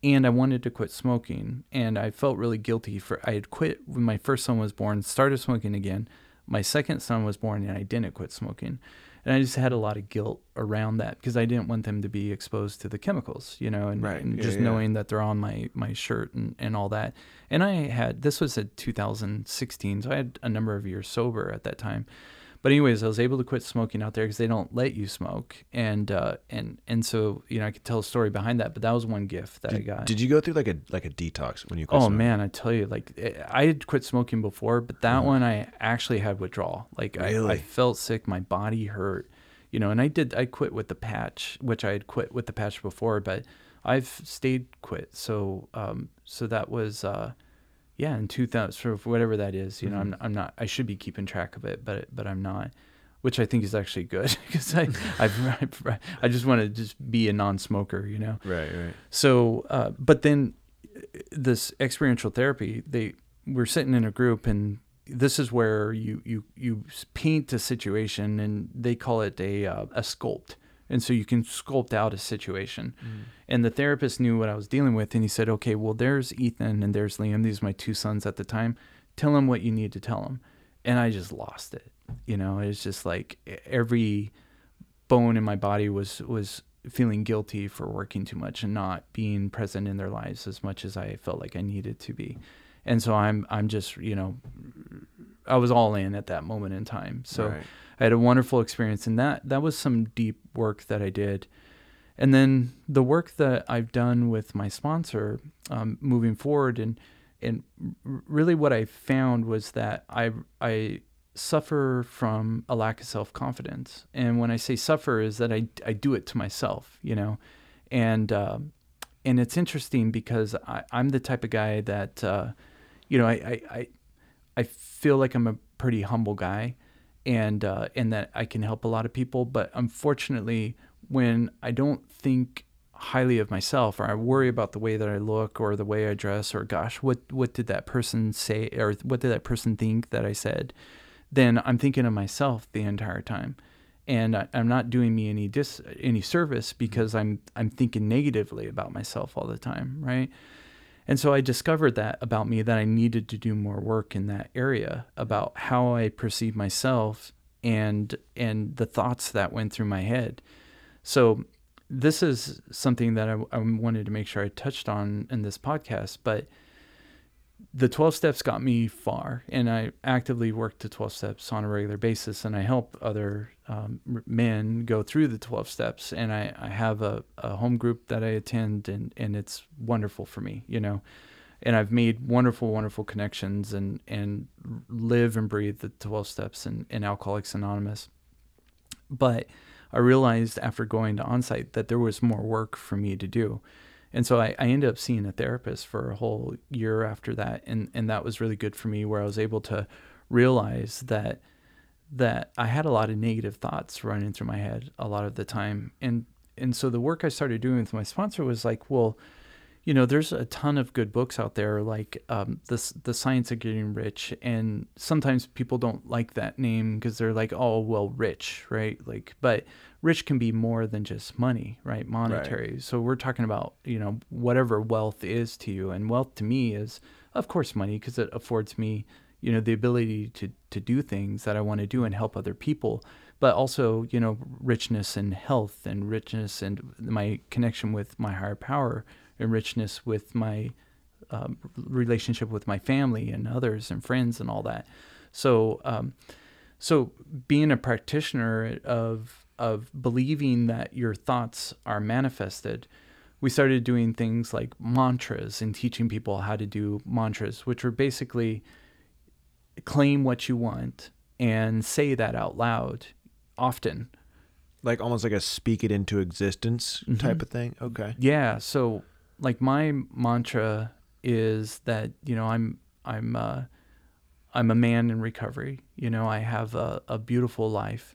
and I wanted to quit smoking and I felt really guilty for I had quit when my first son was born started smoking again my second son was born and I didn't quit smoking and I just had a lot of guilt around that because I didn't want them to be exposed to the chemicals, you know, and, Right. and Yeah, just yeah. knowing that they're on my my shirt and, and all that. And I had this was in 2016, so I had a number of years sober at that time. But anyways, I was able to quit smoking out there because they don't let you smoke, and uh, and and so you know I could tell a story behind that. But that was one gift that I got. did you go through like a like a detox when you? quit Oh smoking? man, I tell you, like eh, I had quit smoking before, but that one I actually had withdrawal. Like I, I felt sick, my body hurt, you know, and I did. I quit with the patch, which I had quit with the patch before, but I've stayed quit. So, um, so that was, uh, yeah, in 2000, sort of whatever that is. You know, I'm I'm not. I should be keeping track of it, but but I'm not. Which I think is actually good because I I've, I've I just want to just be a non-smoker, you know. Right. Right. So, uh, but then uh, this experiential therapy, they we're sitting in a group, and this is where you you you paint a situation, and they call it a uh, a sculpt, and so you can sculpt out a situation. Mm. And the therapist knew what I was dealing with, and he said, "Okay, well, there's Ethan and there's Liam. These are my two sons at the time. tell them what you need to tell them. And I just lost it. You know, it's just like every bone in my body was was feeling guilty for working too much and not being present in their lives as much as I felt like I needed to be. And so I'm I'm just, you know, I was all in at that moment in time. So right. I had a wonderful experience and that that was some deep work that I did. And then the work that I've done with my sponsor um, moving forward and and really what I found was that I I suffer from a lack of self confidence. And when I say suffer, is that I, I do it to myself, you know, and uh, and it's interesting because I, I'm the type of guy that uh, you know I, I, I I feel like I'm a pretty humble guy, and uh, and that I can help a lot of people. But unfortunately, when I don't think highly of myself or I worry about the way that I look or the way I dress or gosh what what did that person say or what did that person think that I said then I'm thinking of myself the entire time. And I, am not doing me any dis any service mm-hmm. because I'm I'm thinking negatively about myself all the time, right? And so I discovered that about me that I needed to do more work in that area about how I perceive myself and and the thoughts that went through my head. So this is something that I, I wanted to make sure I touched on in this podcast, but the 12 steps got me far and i actively work the 12 steps on a regular basis and i help other um, men go through the 12 steps and i, I have a, a home group that i attend and, and it's wonderful for me you know? And i've made wonderful wonderful connections and, and live and breathe the 12 steps in, in alcoholics anonymous. But i realized after going to onsite that there was more work for me to do. And so I, I ended up seeing a therapist for a whole year after that and and that was really good for me where I was able to realize that that I had a lot of negative thoughts running through my head a lot of the time and and so the work I started doing with my sponsor was like well you know, there's a ton of good books out there, like um, the the Science of Getting Rich, and sometimes people don't like that name because they're like, oh, well, rich, right? Like, but rich can be more than just money, right? Monetary. Right. So we're talking about you know whatever wealth is to you, and wealth to me is, of course, money because it affords me, you know, the ability to to do things that I want to do and help other people but also you know richness and health and richness and my connection with my higher power and richness with my um, relationship with my family and others and friends and all that. So, um, so being a practitioner of of believing that your thoughts are manifested, we started doing things like mantras and teaching people how to do mantras, which were basically claim what you want and say that out loud often. Like almost like a speak it into existence mm-hmm. type of thing. Okay. Yeah. So like my mantra is that you know I'm I'm uh, I'm a man in recovery. You know I have a, a beautiful life.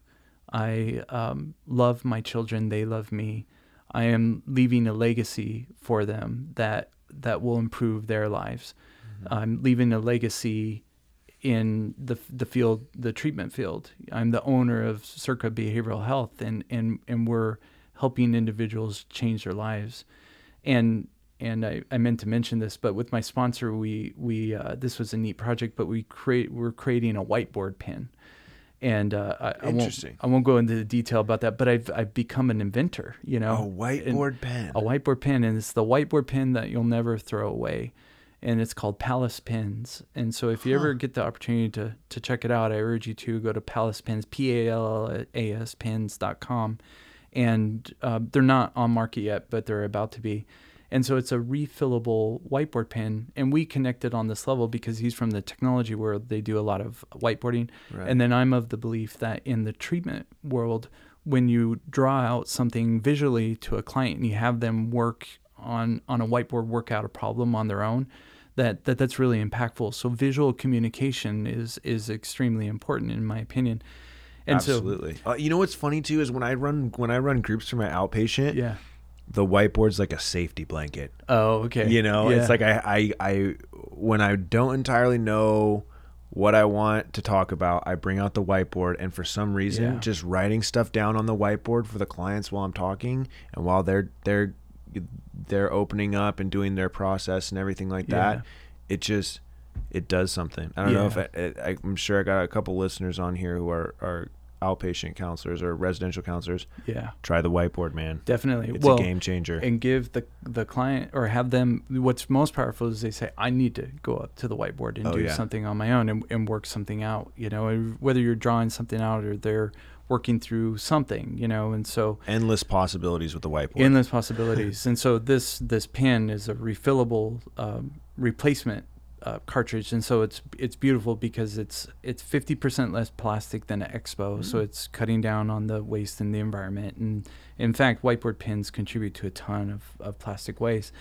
I um, love my children. They love me. I am leaving a legacy for them that that will improve their lives. Mm-hmm. I'm leaving a legacy in the the field, the treatment field. I'm the owner of Circa Behavioral Health, and and and we're helping individuals change their lives. And and I, I meant to mention this, but with my sponsor, we we uh, this was a neat project, but we create we're creating a whiteboard pen, and uh, I, I, won't I won't go into the detail about that, but I've I've become an inventor, you know, a whiteboard pen, a whiteboard pen, and it's the whiteboard pen that you'll never throw away, and it's called Pallas Pens, and so if you huh. ever get the opportunity to to check it out, I urge you to go to Pallas Pens, P A L L A S Pens.com and uh, they're not on market yet, but they're about to be. And so it's a refillable whiteboard pen. And we connected on this level because he's from the technology world. They do a lot of whiteboarding. Right. And then I'm of the belief that in the treatment world, when you draw out something visually to a client and you have them work on, on a whiteboard, work out a problem on their own, that, that that's really impactful. So visual communication is is extremely important in my opinion. And Absolutely. So, uh, you know what's funny too is when I run when I run groups for my outpatient. Yeah. The whiteboard's like a safety blanket. Oh, okay. You know, yeah. it's like I, I I when I don't entirely know what I want to talk about, I bring out the whiteboard and for some reason yeah. just writing stuff down on the whiteboard for the clients while I'm talking and while they're they're they're opening up and doing their process and everything like that, yeah. it just it does something. I don't know if I, I, I'm sure I got a couple listeners on here who are are outpatient counselors or residential counselors. Yeah, Try the whiteboard, man. definitely. It's well, a game changer. and give the the client or have them. What's most powerful is they say, "I need to go up to the whiteboard and Oh, do yeah. something on my own and, and work something out." You know, whether you're drawing something out or they're working through something. You know, and so Endless possibilities with the whiteboard. endless possibilities. and so this this pen is a refillable um, replacement uh, cartridge, and so it's it's beautiful because it's it's fifty percent less plastic than an Expo, so Mm. it's cutting down on the waste in the environment. And in fact, whiteboard pens contribute to a ton of, of plastic waste.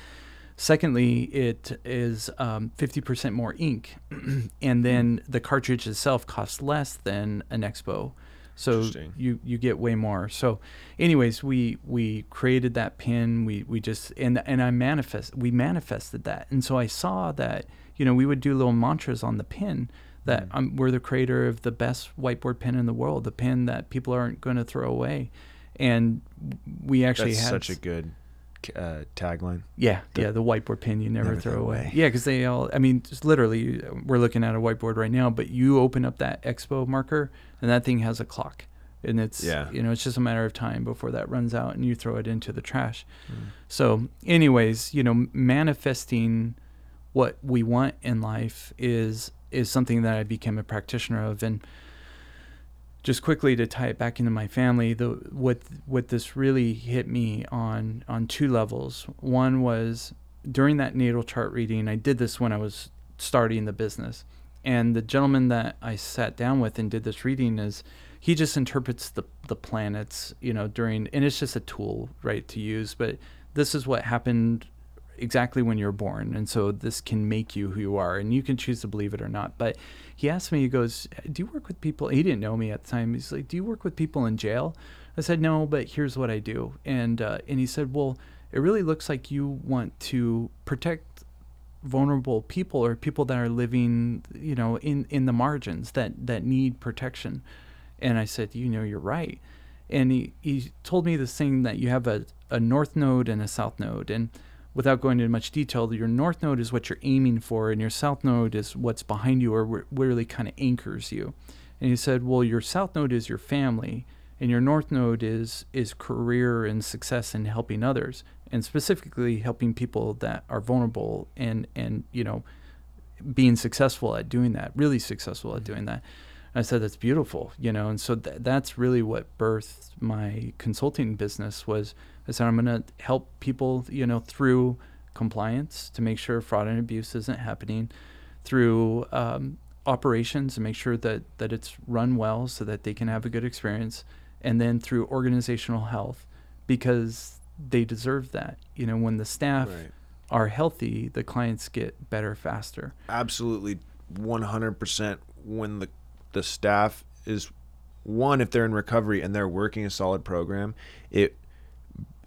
Secondly, it is um, 50% more ink, and then the cartridge itself costs less than an Expo. So you you get way more. So, anyways, we we created that pin. We we just and and I manifest we manifested that, and so I saw that you know we would do little mantras on the pin that um, we're the creator of the best whiteboard pen in the world, the pen that people aren't going to throw away, and we actually That's had such a good uh, tagline. yeah, The- yeah, the whiteboard pen you never, Never throw throw away. away. Yeah, because they all, I mean, just literally, we're looking at a whiteboard right now, but you open up that expo marker and that thing has a clock. And it's, Yeah. you know, it's just a matter of time before that runs out and you throw it into the trash. Mm. So, anyways, you know, manifesting what we want in life is is something that I became a practitioner of. And just quickly to tie it back into my family, the what what this really hit me on on two levels. One was during that natal chart reading. I did this when I was starting the business, and the gentleman that I sat down with and did this reading is he just interprets the the planets, you know, during and it's just a tool, right, to use. But this is what happened exactly when you're born, and so this can make you who you are, and you can choose to believe it or not. But he asked me, he goes, "Do you work with people?" He didn't know me at the time. He's like, "Do you work with people in jail?" I said, "No, but here's what I do." And uh, and he said, "Well, it really looks like you want to protect vulnerable people or people that are living, you know, in in the margins that that need protection." And I said, "You know, you're right." And he he told me this thing that you have a a north node and a south node, and without going into much detail, your north node is what you're aiming for, and your south node is what's behind you or really kind of anchors you. And he said, well, your south node is your family, and your north node is is career and success and helping others, and specifically helping people that are vulnerable and and you know being successful at doing that, really successful at doing that. I said that's beautiful, you know, and so th- that's really what birthed my consulting business was. I said I'm going to help people, you know, through compliance to make sure fraud and abuse isn't happening, through um, operations to make sure that that it's run well so that they can have a good experience, and then through organizational health because they deserve that. You know, when the staff Right. are healthy, the clients get better faster. Absolutely, 100%. When the the staff is one, if they're in recovery and they're working a solid program, it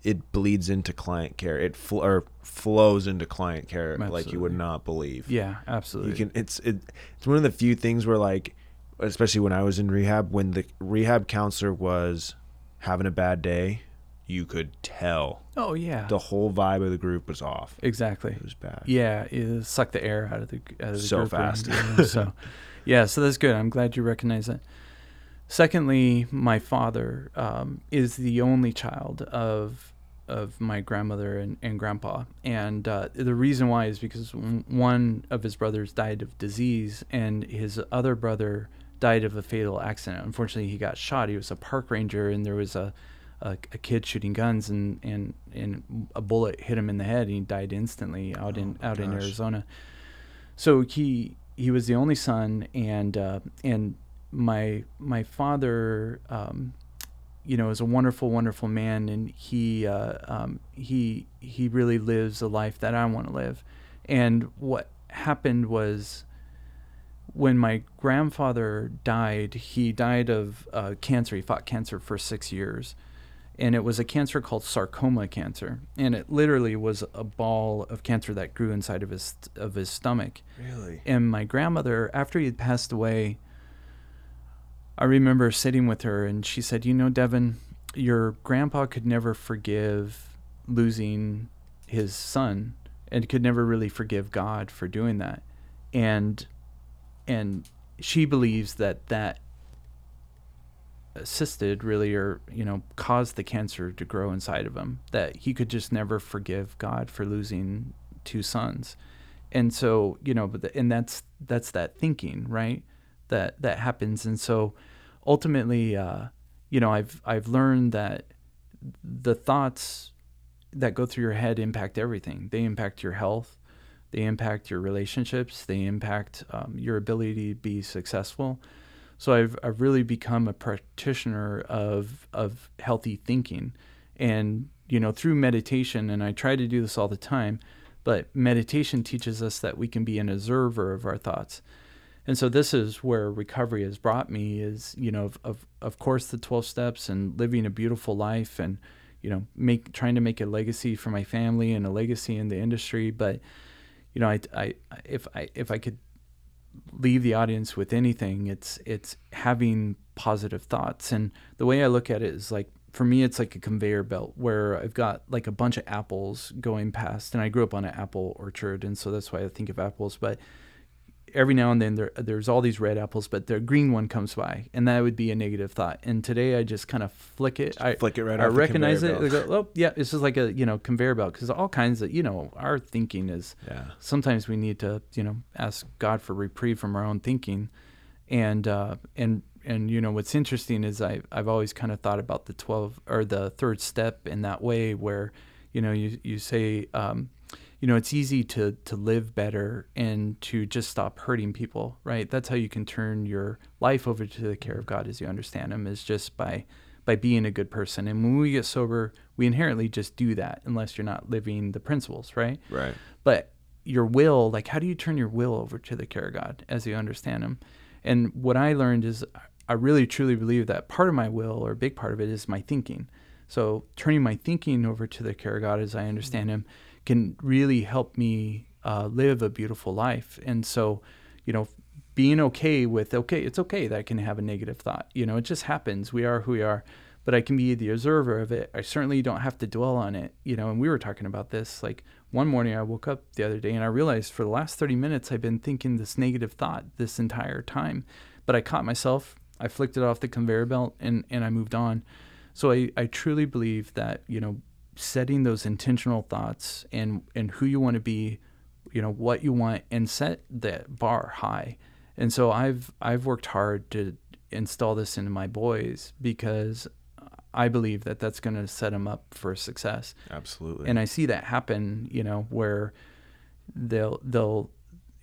it bleeds into client care. It fl- or flows into client care like you would not believe. Yeah, absolutely. You can. It's it, it's one of the few things where like, especially when I was in rehab, when the rehab counselor was having a bad day, you could tell oh yeah, the whole vibe of the group was off. exactly. It was bad. Yeah, it sucked the air out of the out of the So group fast. you know, so, yeah, so that's good. I'm glad you recognize that. Secondly, my father um, is the only child of of my grandmother and, and grandpa, and uh, the reason why is because one of his brothers died of disease, and his other brother died of a fatal accident. Unfortunately, he got shot. He was a park ranger, and there was a a, a kid shooting guns, and, and and a bullet hit him in the head, and he died instantly out in Oh my out in. Arizona. So he he was the only son, and uh, and my my father, um, you know, is a wonderful, wonderful man, and he uh, um, he he really lives a life that I want to live. And what happened was when my grandfather died, he died of uh, cancer. He fought cancer for six years. And it was a cancer called sarcoma cancer. And it literally was a ball of cancer that grew inside of his, of his stomach. Really. And my grandmother, after he had passed away, I remember sitting with her and she said, You know, Devin, your grandpa could never forgive losing his son and could never really forgive God for doing that. and and she believes that that assisted really or you know caused the cancer to grow inside of him that he could just never forgive god for losing two sons. And so you know but the, and that's that's that thinking right? That that happens. And so ultimately uh you know i've i've learned that the thoughts that go through your head impact everything. They impact your health. They impact your relationships. They impact um, your ability to be successful so I've I've really become a practitioner of of healthy thinking, and you know through meditation, and I try to do this all the time. But meditation teaches us that we can be an observer of our thoughts, and so this is where recovery has brought me. Is you know of of, of course the twelve steps and living a beautiful life, and you know make trying to make a legacy for my family and a legacy in the industry. But you know I, I if I if I could leave the audience with anything, it's it's having positive thoughts. And the way I look at it is like for me it's like a conveyor belt where I've got like a bunch of apples going past and I grew up on an apple orchard and so that's why I think of apples, but every now and then there, there's all these red apples, but the green one comes by, and that would be a negative thought. And today I just kind of flick it. Just I flick it right. I recognize it. Go, oh yeah, it's just like a you know conveyor belt because all kinds of you know our thinking is. Yeah. Sometimes we need to you know ask God for reprieve from our own thinking, and uh, and and you know what's interesting is I I've always kind of thought about the twelve or the third step in that way where you know you you say. Um, you know, it's easy to to live better and to just stop hurting people, right? That's how you can turn your life over to the care of God as you understand Him, is just by by being a good person. And when we get sober, we inherently just do that, unless you're not living the principles, right? Right. But your will, like, how do you turn your will over to the care of God as you understand Him? And what I learned is, I really truly believe that part of my will, or a big part of it, is my thinking. So turning my thinking over to the care of God as I understand Him can really help me uh, live a beautiful life. And so, you know, being okay with okay, it's okay that I can have a negative thought. You know, it just happens. We are who we are, but I can be the observer of it. I certainly don't have to dwell on it. You know, and we were talking about this. Like one morning, I woke up the other day and I realized for the last thirty minutes I've been thinking this negative thought this entire time, but I caught myself. I flicked it off the conveyor belt and and I moved on. So I, I truly believe that you know setting those intentional thoughts and and who you want to be, you know, what you want and set that bar high. And so I've I've worked hard to install this into my boys because I believe that that's going to set them up for success. Absolutely. And I see that happen, you know, where they'll they'll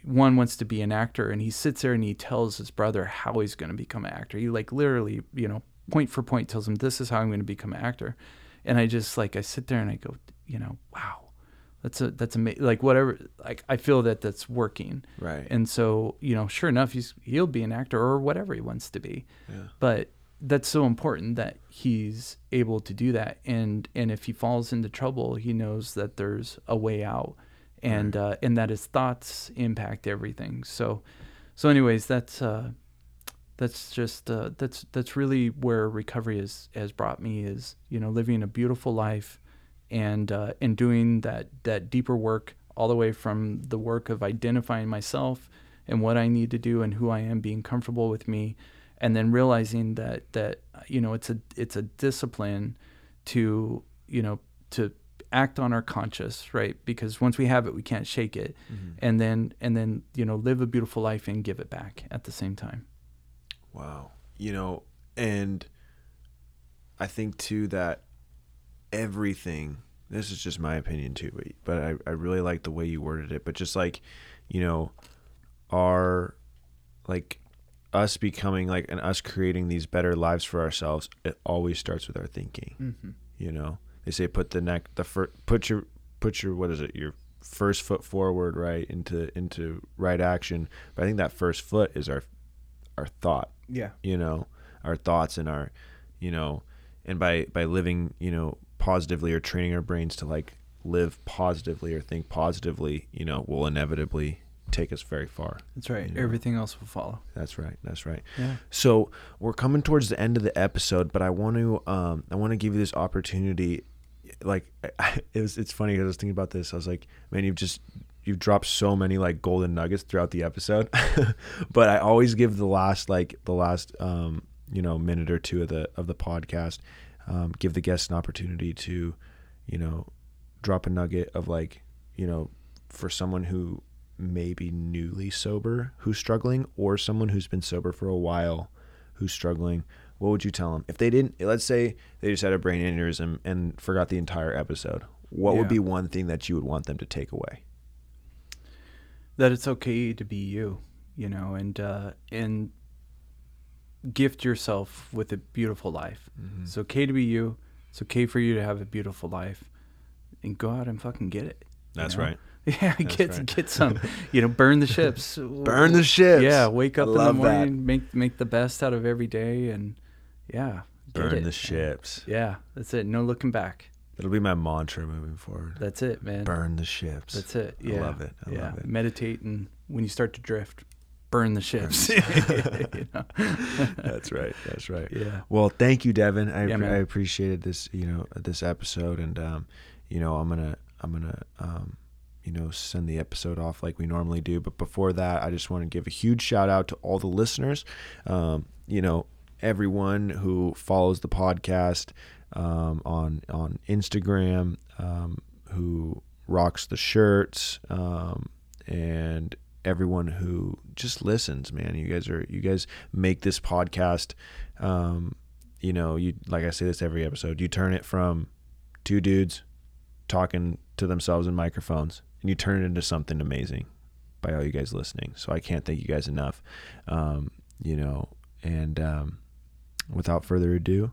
one wants to be an actor and he sits there and he tells his brother how he's going to become an actor. He like literally, you know, point for point tells him this is how I'm going to become an actor and I just like I sit there and I go, you know, wow, that's a that's amazing. Like whatever, like I feel that that's working. Right. And so you know, sure enough, he's he'll be an actor or whatever he wants to be. Yeah. But that's so important that he's able to do that, and and if he falls into trouble, he knows that there's a way out, and right. uh, and that his thoughts impact everything. So, so anyways, that's. Uh, that's just uh, that's that's really where recovery has has brought me is you know living a beautiful life and uh, and doing that that deeper work all the way from the work of identifying myself and what I need to do and who I am being comfortable with me and then realizing that that you know it's a it's a discipline to you know to act on our conscious right? Because once we have it we can't shake it. Mm-hmm. and then and then you know live a beautiful life and give it back at the same time Wow. You know, and I think too that everything this is just my opinion too, but, but I, I really like the way you worded it. But just like, you know, our like us becoming like and us creating these better lives for ourselves, it always starts with our thinking. Mm-hmm. You know, they say put the neck the first put your put your what is it your first foot forward right into into right action. But I think that first foot is our our thought yeah. You know, our thoughts and our, you know, and by by living, you know, positively or training our brains to like live positively or think positively, you know, will inevitably take us very far. That's right. You know? Everything else will follow. That's right. That's right. Yeah. So we're coming towards the end of the episode, but I want to um I want to give you this opportunity. Like it was, it's funny because I was thinking about this. I was like, man, you've just you've dropped so many like golden nuggets throughout the episode, but I always give the last like the last um, you know minute or two of the of the podcast, um, give the guests an opportunity to, you know, drop a nugget of like you know for someone who may be newly sober who's struggling or someone who's been sober for a while who's struggling what would you tell them? If they didn't let's say they just had a brain aneurysm and forgot the entire episode what would be one thing that you would want them to take away that it's okay to be you, you know, and uh, and gift yourself with a beautiful life. Mm-hmm. It's okay to be you. It's okay for you to have a beautiful life, and go out and fucking get it. That's know? right. Yeah, That's get right. get some. You know, burn the ships. burn the ships Yeah, wake up in the love that. morning, make make the best out of every day, and yeah, burn the ships Yeah, that's it. No looking back. That'll be my mantra moving forward That's it, man. burn the ships That's it. I love it. I yeah. love it. Meditate and when you start to drift, burn the ships. the You know? that's right that's right Yeah. Well, thank you, Devin. I, Yeah. I appreciated this, you know, this episode, and um, you know, I'm gonna, I'm gonna, um, you know, send the episode off like we normally do. But before that, I just want to give a huge shout out to all the listeners. Um, you know, everyone who follows the podcast um, on on Instagram, um, who rocks the shirts, um, and everyone who just listens. Man, you guys are you guys make this podcast. Um, you know, you like I say this every episode. You turn it from two dudes talking to themselves in microphones, and you turn it into something amazing by all you guys listening. So I can't thank you guys enough. Um, you know, and um, without further ado,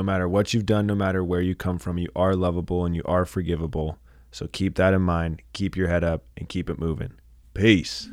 no matter what you've done, no matter where you come from, you are lovable and you are forgivable. So keep that in mind. Keep your head up and keep it moving. Peace.